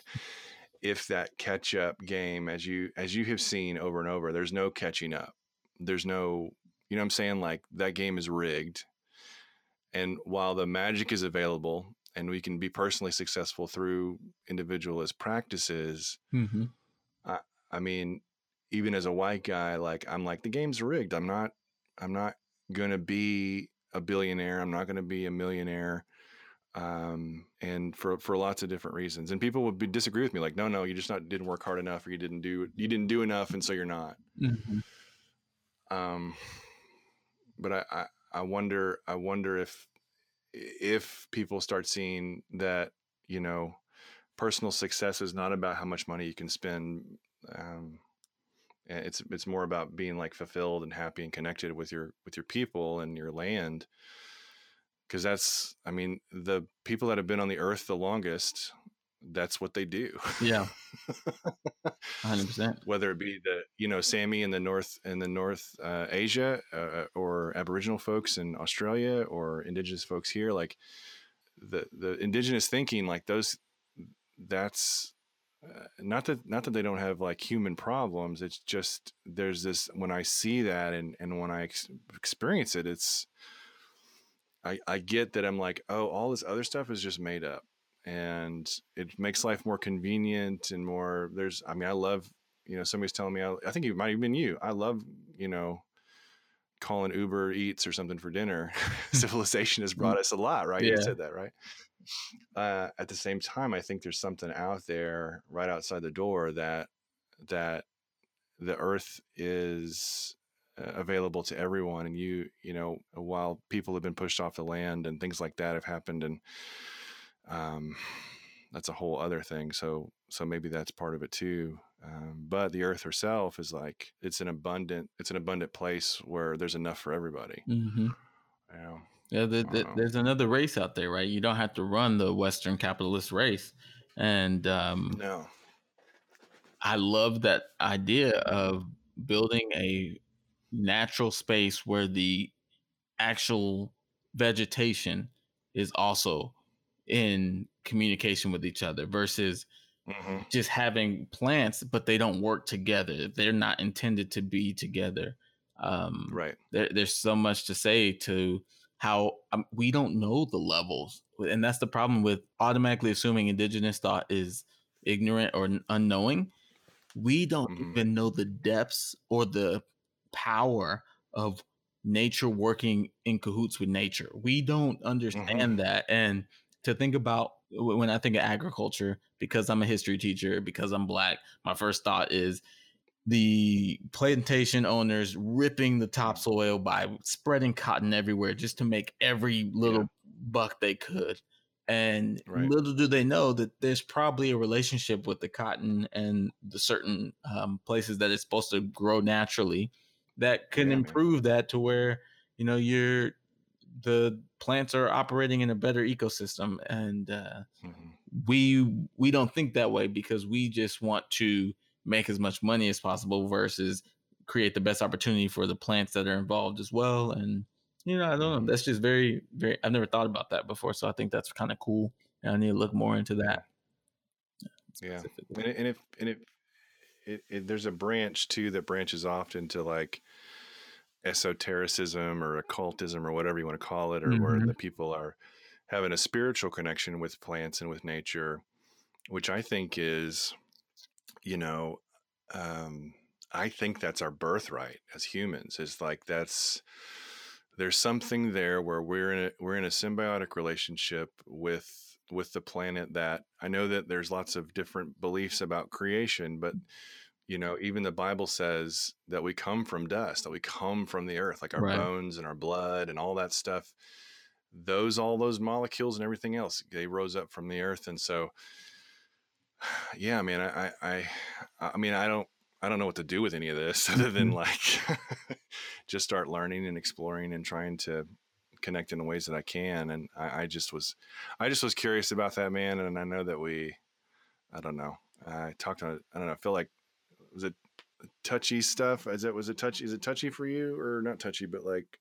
if that catch up game, as you as you have seen over and over, there's no catching up. There's no, you know, what I'm saying like that game is rigged. And while the magic is available, and we can be personally successful through individualist practices, mm-hmm. I, I mean, even as a white guy, like I'm like the game's rigged. I'm not. I'm not going to be a billionaire. I'm not going to be a millionaire. Um, and for, for lots of different reasons. And people would be, disagree with me like, no, no, you just not, didn't work hard enough or you didn't do, you didn't do enough. And so you're not. Mm-hmm. Um, but I, I, I wonder, I wonder if, if people start seeing that, you know, personal success is not about how much money you can spend. Um, it's it's more about being like fulfilled and happy and connected with your with your people and your land because that's i mean the people that have been on the earth the longest that's what they do. Yeah. (laughs) 100% whether it be the you know sami in the north in the north uh, asia uh, or aboriginal folks in australia or indigenous folks here like the the indigenous thinking like those that's uh, not that not that they don't have like human problems it's just there's this when i see that and and when i ex- experience it it's i i get that i'm like oh all this other stuff is just made up and it makes life more convenient and more there's i mean i love you know somebody's telling me i, I think it might have been you i love you know calling uber eats or something for dinner (laughs) (laughs) civilization has brought mm. us a lot right yeah. you said that right uh, at the same time, I think there's something out there right outside the door that that the earth is uh, available to everyone and you you know while people have been pushed off the land and things like that have happened and um that's a whole other thing so so maybe that's part of it too um, but the earth herself is like it's an abundant it's an abundant place where there's enough for everybody mm-hmm. you know yeah, the, the, there's another race out there, right? You don't have to run the Western capitalist race, and um, no, I love that idea of building a natural space where the actual vegetation is also in communication with each other versus mm-hmm. just having plants, but they don't work together. They're not intended to be together. Um, right. There, there's so much to say to how um, we don't know the levels and that's the problem with automatically assuming indigenous thought is ignorant or unknowing we don't mm-hmm. even know the depths or the power of nature working in cahoots with nature we don't understand mm-hmm. that and to think about when i think of agriculture because i'm a history teacher because i'm black my first thought is the plantation owners ripping the topsoil by spreading cotton everywhere just to make every little yeah. buck they could. And right. little do they know that there's probably a relationship with the cotton and the certain um, places that it's supposed to grow naturally that can yeah, improve man. that to where you know you're the plants are operating in a better ecosystem and uh, mm-hmm. we we don't think that way because we just want to make as much money as possible versus create the best opportunity for the plants that are involved as well. And you know, I don't know. Mm-hmm. That's just very, very. I've never thought about that before, so I think that's kind of cool. And I need to look more into that. Yeah, and, and if and if it, it, there's a branch too that branches off into like esotericism or occultism or whatever you want to call it, or mm-hmm. where the people are having a spiritual connection with plants and with nature, which I think is, you know, um, I think that's our birthright as humans. Is like that's there's something there where we're in a we're in a symbiotic relationship with with the planet that I know that there's lots of different beliefs about creation, but you know, even the Bible says that we come from dust, that we come from the earth, like our right. bones and our blood and all that stuff. Those, all those molecules and everything else, they rose up from the earth. And so, (sighs) yeah, I mean, I, I, I mean, I don't, I don't know what to do with any of this (laughs) other than mm-hmm. like (laughs) just start learning and exploring and trying to connect in the ways that I can. And I, I, just was, I just was curious about that man. And I know that we, I don't know. I talked to, I don't know. I feel like was it touchy stuff? Is it was it touchy? Is it touchy for you or not touchy? But like,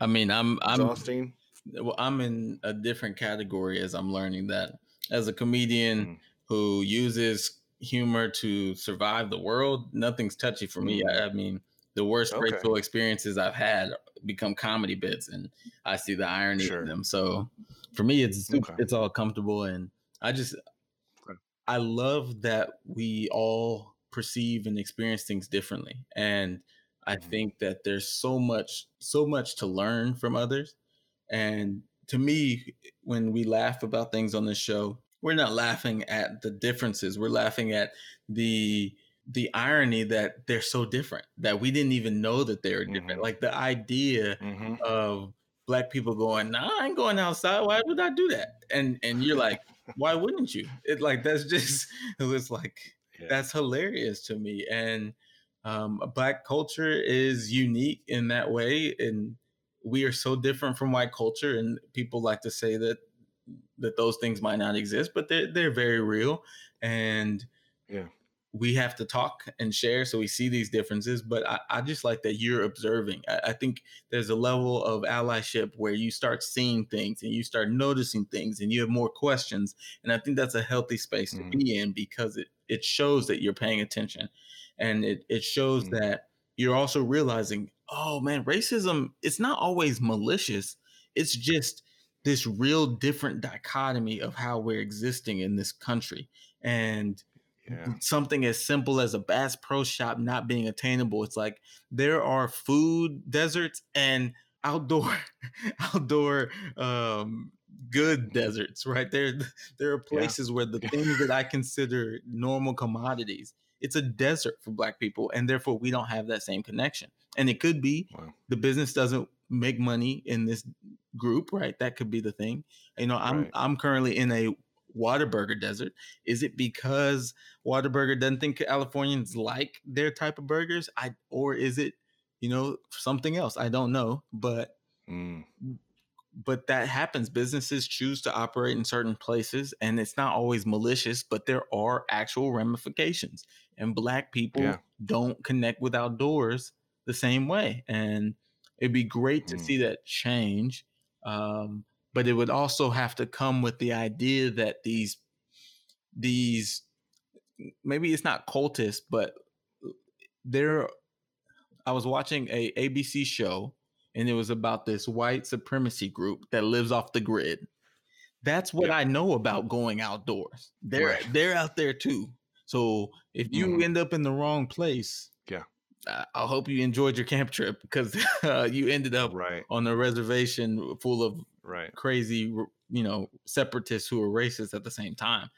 I mean, I'm I'm exhausting. Well, I'm in a different category as I'm learning that as a comedian mm. who uses humor to survive the world. Nothing's touchy for me. I, mm. I mean, the worst okay. grateful experiences I've had become comedy bits, and I see the irony sure. in them. So for me, it's okay. it's all comfortable, and I just. I love that we all perceive and experience things differently. And I mm-hmm. think that there's so much, so much to learn from others. And to me, when we laugh about things on this show, we're not laughing at the differences. We're laughing at the the irony that they're so different that we didn't even know that they were different. Mm-hmm. Like the idea mm-hmm. of black people going, "Nah, I ain't going outside. Why would I do that?" And and you're like, "Why wouldn't you?" It like that's just (laughs) it was like yeah. that's hilarious to me. And um, black culture is unique in that way, and we are so different from white culture. And people like to say that that those things might not exist, but they're they're very real. And yeah, we have to talk and share so we see these differences but i, I just like that you're observing I, I, think there's a level of allyship where you start seeing things and you start noticing things and you have more questions and i think that's a healthy space to be in because it, it shows that you're paying attention and it, it shows mm-hmm. that you're also realizing oh man racism it's not always malicious it's just this real different dichotomy of how we're existing in this country and yeah. something as simple as a Bass Pro Shop not being attainable. It's like there are food deserts and outdoor (laughs) outdoor um good deserts right there there are places yeah. where the things that i consider normal commodities it's a desert for black people and therefore we don't have that same connection and it could be wow. the business doesn't make money in this group right that could be the thing you know i'm right. i'm currently in a Whataburger desert? Is it because Whataburger doesn't think Californians like their type of burgers? I or is it, you know, something else? I don't know, but mm. But that happens. Businesses choose to operate in certain places, and it's not always malicious, but there are actual ramifications. And black people yeah. don't connect with outdoors the same way, and it'd be great to mm. see that change. Um, but it would also have to come with the idea that these these maybe it's not cultists, but there I was watching a ABC show and it was about this white supremacy group that lives off the grid. That's what yeah. I know about going outdoors. They're right. they're out there too. So if you mm-hmm. end up in the wrong place, yeah, I hope you enjoyed your camp trip because (laughs) uh, you ended up right. on a reservation full of right. crazy, you know, separatists who are racist at the same time.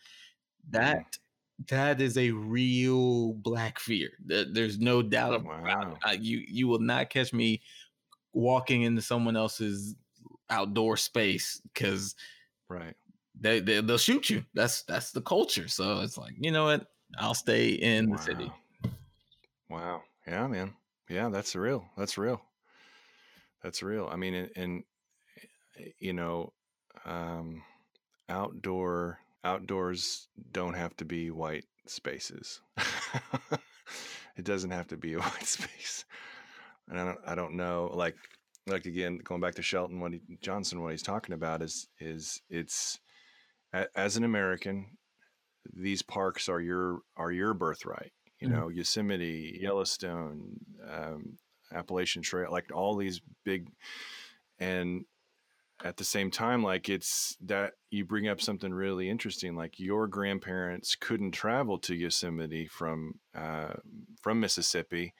That mm. that is a real black fear. There's no doubt about wow. it. You you will not catch me walking into someone else's outdoor space because right they, they they'll shoot you. That's that's the culture. So it's like you know what? I'll stay in wow. the city. Wow. Yeah, man. Yeah, that's real. That's real. That's real. I mean, and, and you know, um, outdoor outdoors don't have to be white spaces. (laughs) it doesn't have to be a white (laughs) space. And I don't, I don't know, like, like again, going back to Shelton, what he, Johnson, what he's talking about is, is it's as an American, these parks are your, are your birthright. You mm-hmm. know, Yosemite, Yellowstone, um, Appalachian Trail, like all these big, and at the same time, like it's that you bring up something really interesting. Like your grandparents couldn't travel to Yosemite from uh, from Mississippi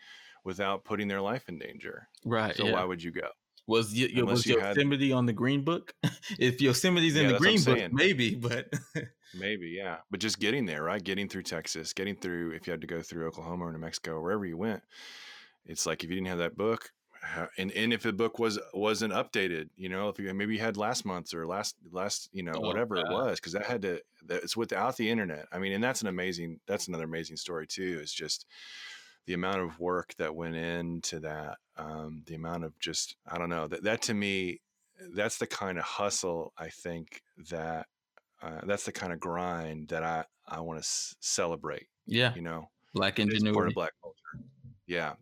without putting their life in danger. Right. So yeah. why would you go? Was y- was Yosemite had... on the Green Book? (laughs) if Yosemite's in yeah, the Green Book, maybe, but (laughs) maybe, yeah. But just getting there, right? Getting through Texas, getting through if you had to go through Oklahoma or New Mexico, wherever you went, it's like if you didn't have that book, and and if the book was wasn't updated, you know, if you maybe you had last month's or last last you know oh, whatever it was, because that had to that, it's without the internet. I mean, and that's an amazing that's another amazing story too. Is just the amount of work that went into that, um, the amount of just I don't know that that to me, that's the kind of hustle I think that uh, that's the kind of grind that I I want to s- celebrate. Yeah, you know, black ingenuity, part of black culture. Yeah,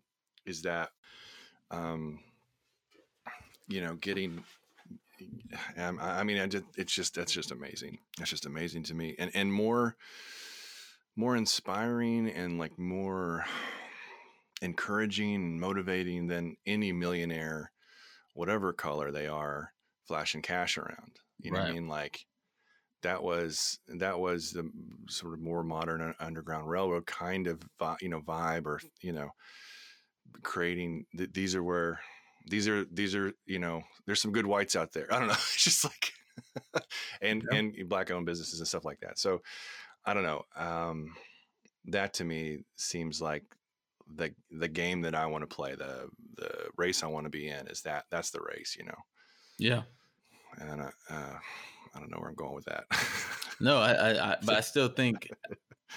is that um, you know, getting. Um, I mean, I just, it's just that's just amazing. That's just amazing to me, and and more, more inspiring and like more encouraging and motivating than any millionaire, whatever color they are, flashing cash around. You know right. what I mean? Like that was that was the sort of more modern underground railroad kind of you know vibe or you know creating th- these are where these are these are you know there's some good whites out there (laughs) i don't know it's just like and yeah. and black owned businesses and stuff like that so i don't know um that to me seems like the the game that i want to play the the race i want to be in is that that's the race you know yeah and uh, uh i don't know where i'm going with that (laughs) no I, I, I but i (laughs) still think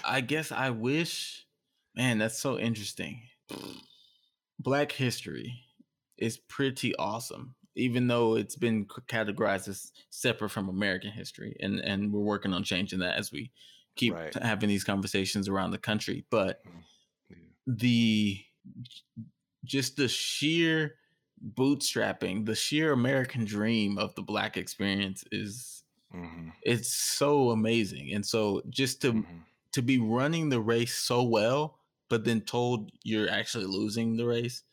i guess i wish man that's so interesting Black history is pretty awesome, even though it's been categorized as separate from American history, and and we're working on changing that as we keep right. having these conversations around the country. But mm-hmm. The just the sheer bootstrapping, the sheer American dream of the Black experience is mm-hmm. it's so amazing, and so just to mm-hmm. to be running the race so well but then told you're actually losing the race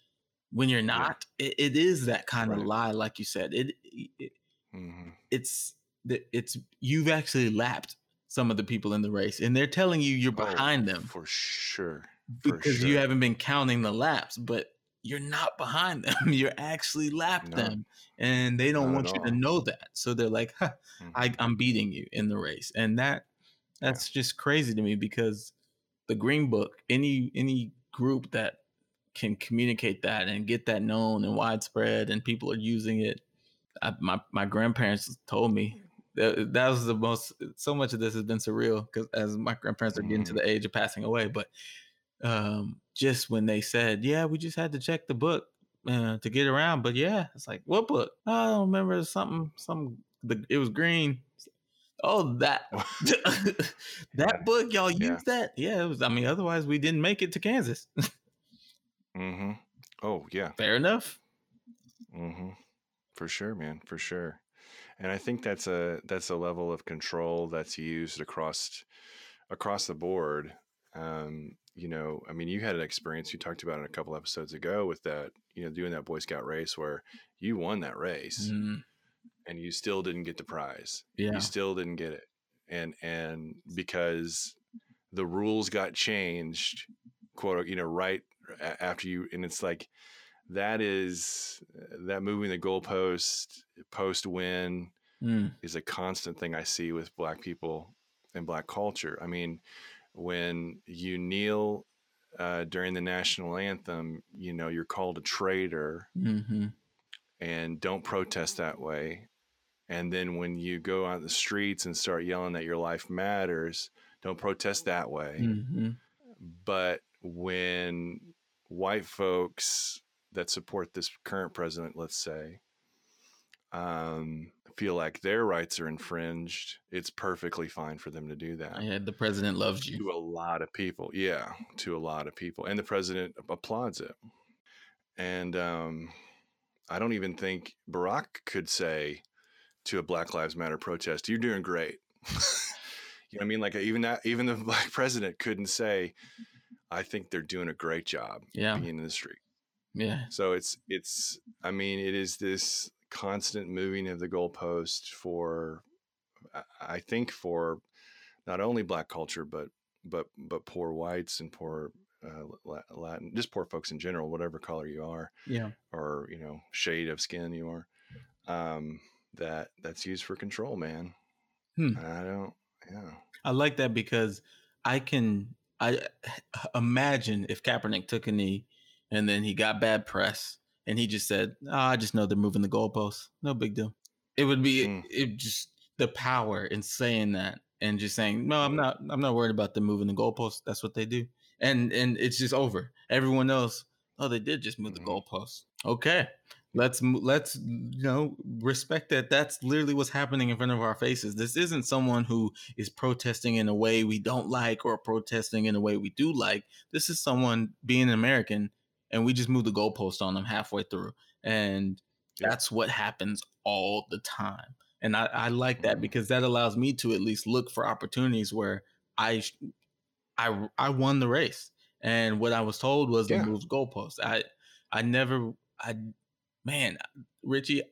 when you're not yeah. it, it is that kind right. of lie like you said it, it mm-hmm. it's it's you've actually lapped some of the people in the race and they're telling you you're oh, behind oh, them for sure because sure. you haven't been counting the laps but you're not behind them (laughs) you're actually lapped no. them and they don't want you to know that so they're like huh, mm-hmm. I, i'm beating you in the race and that that's yeah. just crazy to me because the Green Book, any any group that can communicate that and get that known and widespread, and people are using it. I, my my grandparents told me that, that was the most. So much of this has been surreal because as my grandparents are getting to mm-hmm. the age of passing away, but um, just when they said, "Yeah, we just had to check the book uh, to get around," but yeah, it's like, "What book?" Oh, I don't remember something. Some the it was green. Oh, that (laughs) (laughs) that book, y'all yeah. used that? Yeah, it was. I mean, otherwise we didn't make it to Kansas. mm-hmm. Oh yeah. Fair enough. Mm-hmm. For sure, man. For sure. And I think that's a that's a level of control that's used across across the board. Um, you know, I mean, you had an experience you talked about it a couple episodes ago with that, you know, doing that Boy Scout race where you won that race. Mm-hmm and you still didn't get the prize. Yeah. You still didn't get it. And and because the rules got changed, quote, you know, right after you and it's like that is that moving the goalpost post win mm. is a constant thing I see with black people and black culture. I mean, when you kneel uh, during the national anthem, you know, you're called a traitor. Mm-hmm. And don't protest that way. And then when you go out the streets and start yelling that your life matters, don't protest that way. Mm-hmm. But when white folks that support this current president, let's say, um, feel like their rights are infringed, it's perfectly fine for them to do that. Yeah, the president loves you. To a lot of people. Yeah, to a lot of people. And the president applauds it. And um, I don't even think Barack could say, to a Black Lives Matter protest, you're doing great. (laughs) you know what I mean? Like even that, even the (laughs) black president couldn't say, I think they're doing a great job yeah. being in the street. Yeah. So it's, it's, I mean, it is this constant moving of the goalpost for, I think for not only black culture, but but but poor whites and poor uh, Latin, just poor folks in general, whatever color you are, yeah, or you know shade of skin you are, um, that that's used for control, man. Hmm. I don't, yeah. I like that because I can I (sighs) imagine if Kaepernick took a knee and then he got bad press and he just said, oh, "I just know they're moving the goalposts. No big deal." It would be mm. it just the power in saying that and just saying, "No, I'm not. I'm not worried about them moving the goalposts. That's what they do." And and it's just over. Everyone knows. Oh, they did just move mm-hmm. the goalposts. Okay, let's let's you know respect that that's literally what's happening in front of our faces this isn't someone who is protesting in a way we don't like or protesting in a way we do like this is someone being an american and we just move the goalpost on them halfway through and that's what happens all the time and i, I like that mm-hmm. because that allows me to at least look for opportunities where i i i won the race and what i was told was yeah. the move goalpost i i never i man, Richie,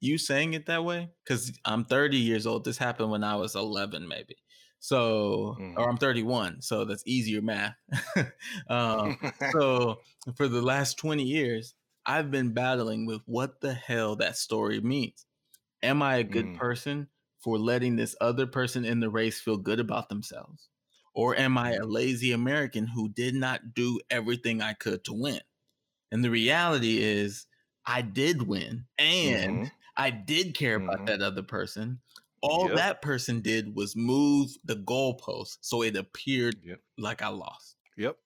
you saying it that way? Because I'm 30 years old. This happened when I was 11, maybe. So, mm. or I'm 31. So that's easier math. (laughs) um, (laughs) so for the last 20 years, I've been battling with what the hell that story means. Am I a good mm. person for letting this other person in the race feel good about themselves? Or am I a mm. lazy American who did not do everything I could to win? And the reality is, I did win and mm-hmm. I did care mm-hmm. about that other person. All yep. that person did was move the goalpost so it appeared yep. like I lost. Yep.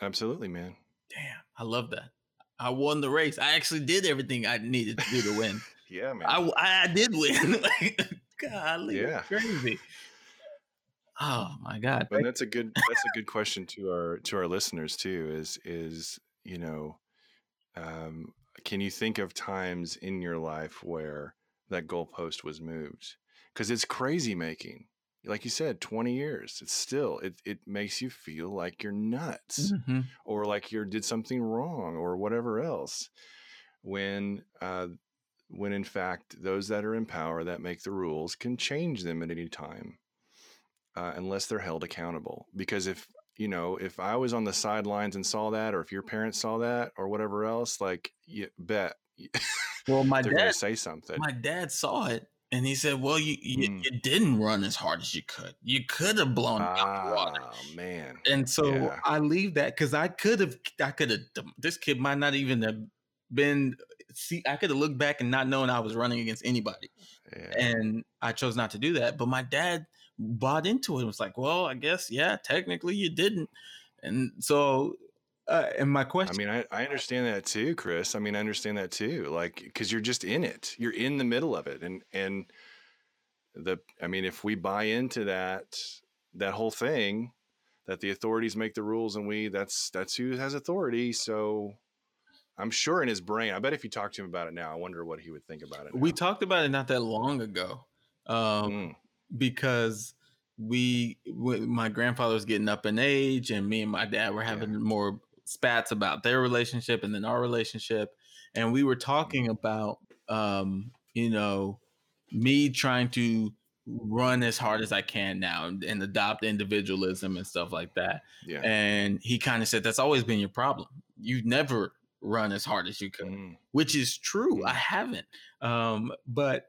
Absolutely, man. Damn. I love that. I won the race. I actually did everything I needed to do to win. (laughs) yeah, man. I, I did win. (laughs) Golly, yeah. crazy. Oh my god. And that's a good that's a good question to our to our listeners too is is you know um can you think of times in your life where that goalpost was moved? Because it's crazy making. Like you said, 20 years. It's still it it makes you feel like you're nuts mm-hmm. or like you did something wrong or whatever else. When uh when in fact those that are in power that make the rules can change them at any time uh, unless they're held accountable because if you know, if I was on the sidelines and saw that, or if your parents saw that, or whatever else, like, you bet. Well, (laughs) my dad say something. My dad saw it, and he said, "Well, you you, mm. you didn't run as hard as you could. You could have blown ah, out water." Oh man! And so yeah. I leave that because I could have, I could have. This kid might not even have been. See, I could have looked back and not known I was running against anybody, yeah. and I chose not to do that. But my dad bought into it. It was like, well, I guess, yeah, technically you didn't. And so, uh, and my question, I mean, I, I understand that too, Chris. I mean, I understand that too. Like, cause you're just in it, you're in the middle of it. And, and the, I mean, if we buy into that, that whole thing, that the authorities make the rules and we, that's, that's who has authority. So, I'm sure in his brain, I bet if you talk to him about it now, I wonder what he would think about it. Now. We talked about it not that long ago. Um, mm because we my grandfather was getting up in age and me and my dad were having yeah. more spats about their relationship and then our relationship and we were talking mm-hmm. about um you know me trying to run as hard as I can now and, and adopt individualism and stuff like that. Yeah. And he kind of said that's always been your problem. You never run as hard as you could, mm. which is true. I haven't. Um, but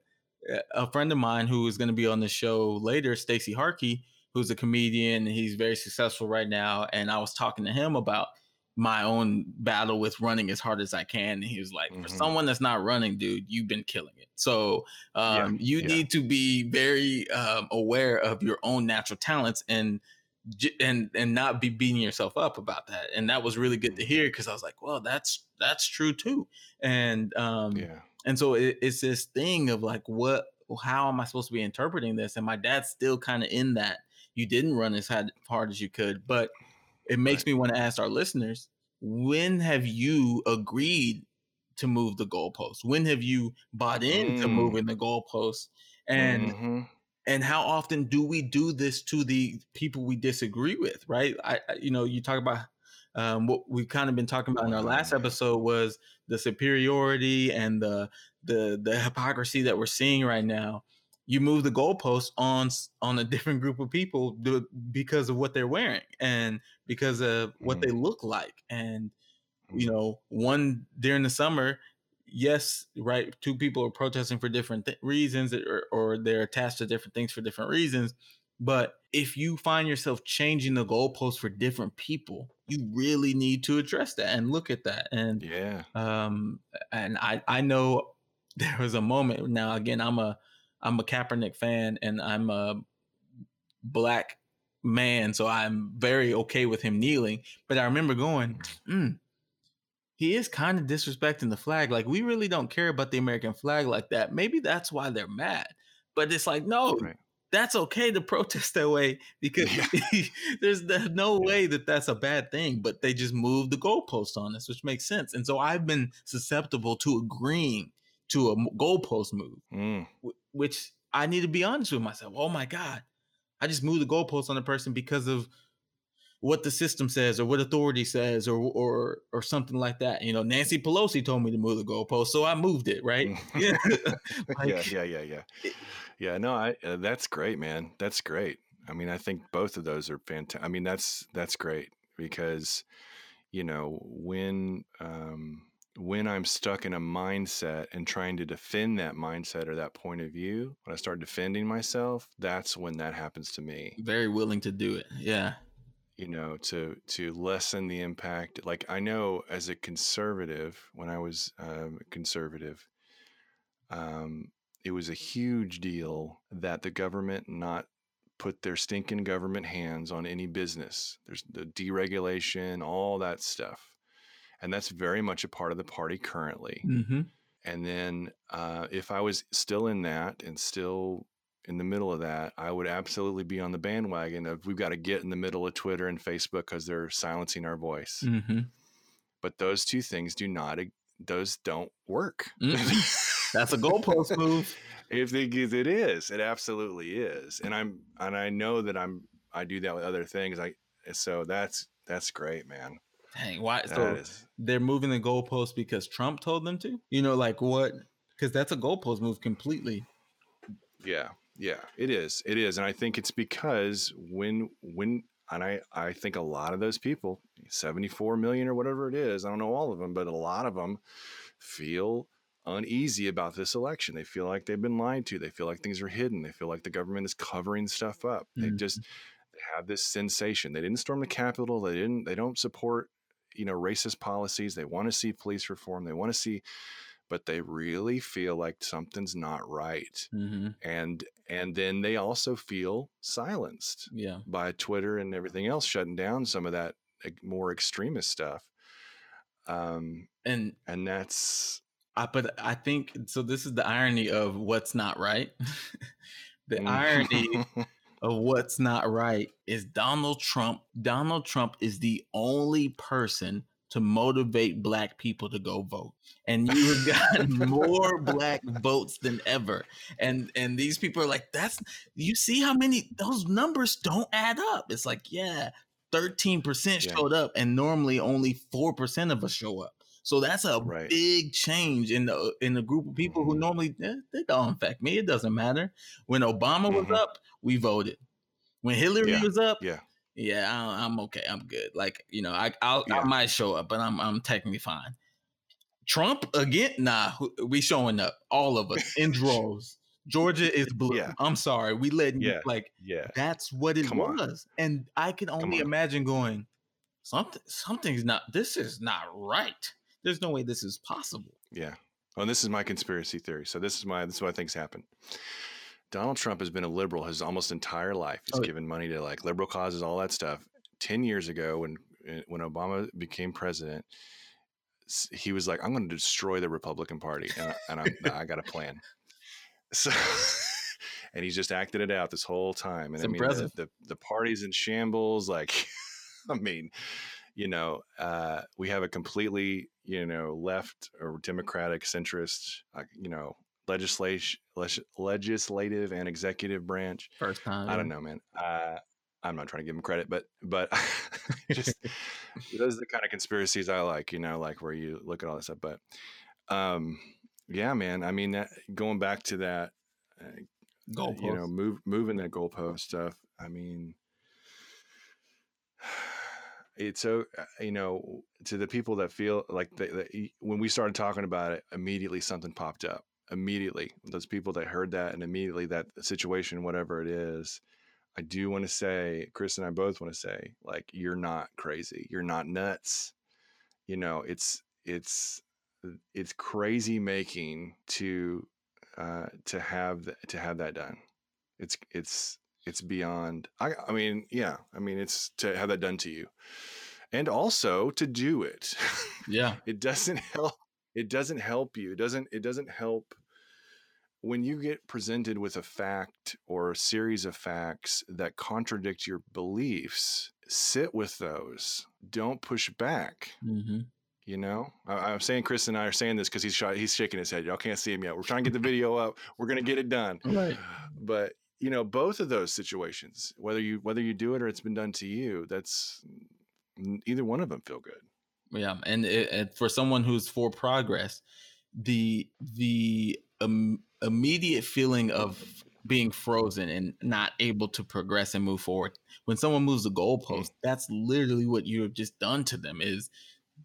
a friend of mine who is going to be on the show later, Stacy Harkey, who's a comedian. He's very successful right now, and I was talking to him about my own battle with running as hard as I can. And he was like, mm-hmm. for someone that's not running, dude, you've been killing it. So um, yeah, you yeah. need to be very um, aware of your own natural talents and and and not be beating yourself up about that. And that was really good to hear because I was like, well, that's that's true too. And um, yeah and so it, it's this thing of like, what, how am I supposed to be interpreting this? And my dad's still kind of in that. You didn't run as hard as you could, but it makes right. me want to ask our listeners: When have you agreed to move the goalpost? When have you bought into mm. moving the goalpost? And mm-hmm. and how often do we do this to the people we disagree with? Right? I, you know, you talk about um, what we've kind of been talking about in our last episode was the superiority and the the the hypocrisy that we're seeing right now. You move the goalpost on on a different group of people because of what they're wearing and because of what mm. they look like. And you mm. know, one during the summer, yes, right, two people are protesting for different th- reasons or, or they're attached to different things for different reasons. But if you find yourself changing the goalposts for different people, you really need to address that and look at that. And yeah, um, and I I know (laughs) there was a moment. Now again, I'm a I'm a Kaepernick fan, and I'm a black man, so I'm very okay with him kneeling. But I remember going, mm, he is kind of disrespecting the flag. Like we really don't care about the American flag like that. Maybe that's why they're mad. But it's like, no, right that's okay to (laughs) protest that way because yeah. (laughs) there's no way that that's a bad thing. But they just moved the goalpost on us, which makes sense. And so I've been susceptible to agreeing to a goalpost move, mm. Which I need to be honest with myself. Oh my God, I just moved the goalpost on a person because of what the system says or what authority says or or or something like that. You know, Nancy Pelosi told me to move the goalpost, so I moved it. Right? (laughs) yeah, (laughs) like, yeah, yeah, yeah, yeah. Yeah, no, I uh, that's great, man. That's great. I mean, I think both of those are fantastic. I mean, that's that's great because you know when um, when I'm stuck in a mindset and trying to defend that mindset or that point of view, when I start defending myself, that's when that happens to me. Very willing to do it. Yeah. You know, to to lessen the impact. Like I know as a conservative, when I was um, conservative, um, it was a huge deal that the government not put their stinking government hands on any business. There's the deregulation, all that stuff. And that's very much a part of the party currently. Mm-hmm. And then uh, if I was still in that and still in the middle of that, I would absolutely be on the bandwagon of we've got to get in the middle of Twitter and Facebook because they're silencing our voice. Mm-hmm. But those two things do not, those don't work. Mm-hmm. That's a (laughs) goalpost move. if it is, it is. It absolutely is. And I'm and I know that I'm I do that with other things. I so that's that's great, man. Dang, why? That so is. they're moving the goalpost because Trump told them to. You know, like what? Because that's a goalpost move completely. Yeah, yeah, it is. It is, and I think it's because when when and I I think a lot of those people, seventy four million or whatever it is, I don't know all of them, but a lot of them feel uneasy about this election. They feel like they've been lied to. They feel like things are hidden. They feel like the government is covering stuff up. Mm-hmm. They just they have this sensation. They didn't storm the Capitol. They didn't. They don't support you know racist policies. They want to see police reform. They want to see, but they really feel like something's not right. Mm-hmm. And and then they also feel silenced. Yeah. By Twitter and everything else shutting down some of that more extremist stuff. Um, and and that's I, but I think so. This is the irony of what's not right. (laughs) the mm. irony (laughs) of what's not right is Donald Trump. Donald Trump is the only person to motivate black people to go vote. And you have (laughs) gotten more black votes than ever. And and these people are like, that's you see how many those numbers don't add up. It's like, yeah, 13% yeah. showed up, and normally only 4% of us show up. So that's a right. big change in the in the group of people who mm-hmm. normally eh, they don't affect me. It doesn't matter. When Obama was mm-hmm. up, we voted. When Hillary yeah. was up, yeah, yeah, I, am okay. I'm good. Like you know, I I'll, yeah. I might show up, but I'm I'm technically fine. Trump again? Nah, we showing up, all of us in (laughs) droves. Georgia is blue. Yeah. I'm sorry, we letting yeah. you like. Yeah, that's what it Come was, on. and I can only imagine going. Something something's not. This is not right there's no way this is possible. Yeah. Oh, and this is my conspiracy theory. So this is my this is what things happen. Donald Trump has been a liberal his almost entire life. He's oh, given money to like liberal causes, all that stuff. Ten years ago, when eh, when Obama became president, he was like, "I'm going to destroy the Republican Party, and, and I, I got a plan." So, (laughs) and he's just acted it out this whole time. And it's I mean. The, the, the party's in shambles. Like, (laughs) I mean, you know, uh, we have a completely, you know, left or democratic centrist, uh, you know, legislation, legislative and executive branch. First time. I don't know, man. Uh, I'm not trying to give him credit, but but (laughs) just (laughs) those are the kind of conspiracies I like, you know, like where you look at all this stuff. But um, yeah, man. I mean, that, going back to that, uh, goalpost. you know, move moving that goalpost stuff. I mean, it's so uh, you know to the people that feel like they, when we started talking about it, immediately something popped up. Immediately, those people that heard that and immediately that situation, whatever it is, I do want to say, Chris and I both want to say, like, you're not crazy. You're not nuts. You know, it's it's it's crazy making to uh, to have to have that done. It's it's it's beyond. I I mean, yeah. I mean, it's to have that done to you, and also to do it. Yeah, (laughs) it doesn't help. It doesn't help you. It doesn't. It doesn't help when you get presented with a fact or a series of facts that contradict your beliefs, sit with those. Don't push back. Mm-hmm. You know, I, am saying Chris and I are saying this because he's sh- he's shaking his head. Y'all can't see him yet. We're trying to get the video up. We're gonna get it done. Right. But you know, both of those situations, whether you whether you do it or it's been done to you, that's either one of them feel good. Yeah, and it, for someone who's for progress, the the um, immediate feeling of being frozen and not able to progress and move forward. When someone moves the goalpost, that's literally what you have just done to them is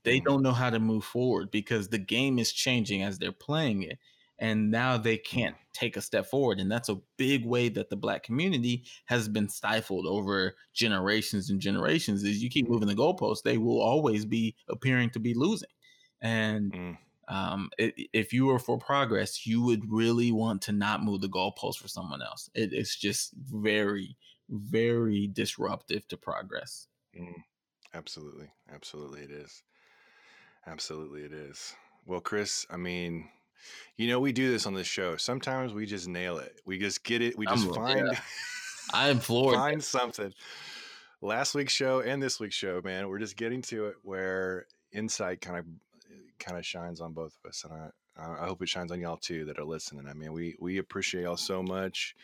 they don't know how to move forward because the game is changing as they're playing it. And now they can't take a step forward. And that's a big way that the black community has been stifled over generations and generations. Is you keep moving the goalposts, they will always be appearing to be losing. And mm um, it, if you were for progress, you would really want to not move the goalpost for someone else. It, it's just very, very disruptive to progress. Mm, absolutely, absolutely, it is. Absolutely, it is. Well, Chris, I mean, you know, we do this on this show. Sometimes we just nail it. We just get it. We just I'm, find. Yeah. I'm (laughs) floored. find something. Last week's show and this week's show, man, we're just getting to it where insight kind of eh, kind of shines on both of us, and I I hope it shines on y'all too that are listening. I mean, we we appreciate y'all so much.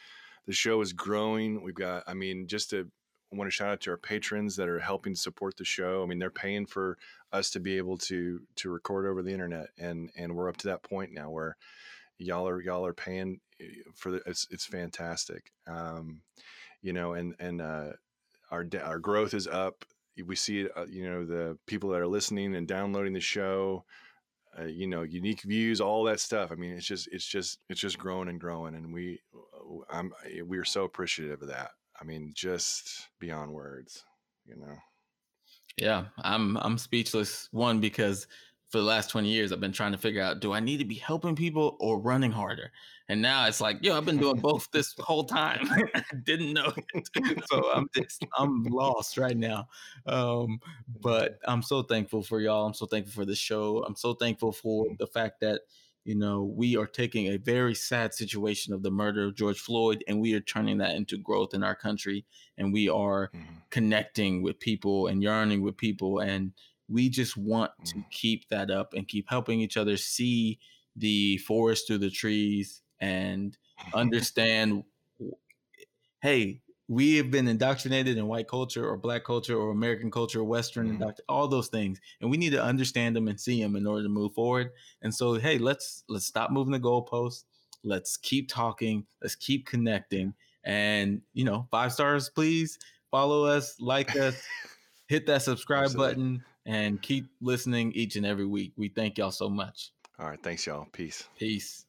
The show is growing. We've got, I mean, just to I want to shout out to our patrons that are helping support the show. I mean, they're paying for us to be able to to record over the internet, and and we're up to that point now where y'all are y'all are paying eh, for the. It's it's fantastic, um, you know, and and uh, our our growth is up. We see, uh, you know, the people that are listening and downloading the show uh, you know unique views all that stuff i mean it's just it's just it's just growing and growing and we uh, i'm eh, we are so appreciative of that i mean just beyond words you know? Yeah i'm i'm speechless one because for the last 20 years i've been trying to figure out do i need to be helping people or running harder? And now it's like yo i've been doing both this (laughs) whole time (laughs) i didn't know it (laughs) so i'm just i'm lost right now um, but i'm so thankful for y'all i'm so thankful for the show i'm so thankful for the fact that you know we are taking a very sad situation of the murder of george floyd and we are turning that into growth in our country and we are mm-hmm. connecting with people and yearning with people and we just want to mm. keep that up and keep helping each other see the forest through the trees and (laughs) understand hey we have been indoctrinated in white culture or black culture or american culture or western mm all those things and we need to understand them and see them in order to move forward and so hey let's let's stop moving the goalposts let's keep talking let's keep connecting and you know five stars please follow us like (laughs) us hit that subscribe Absolutely. button and keep listening each and every week. We thank y'all so much. All right. Thanks, y'all. Peace. Peace.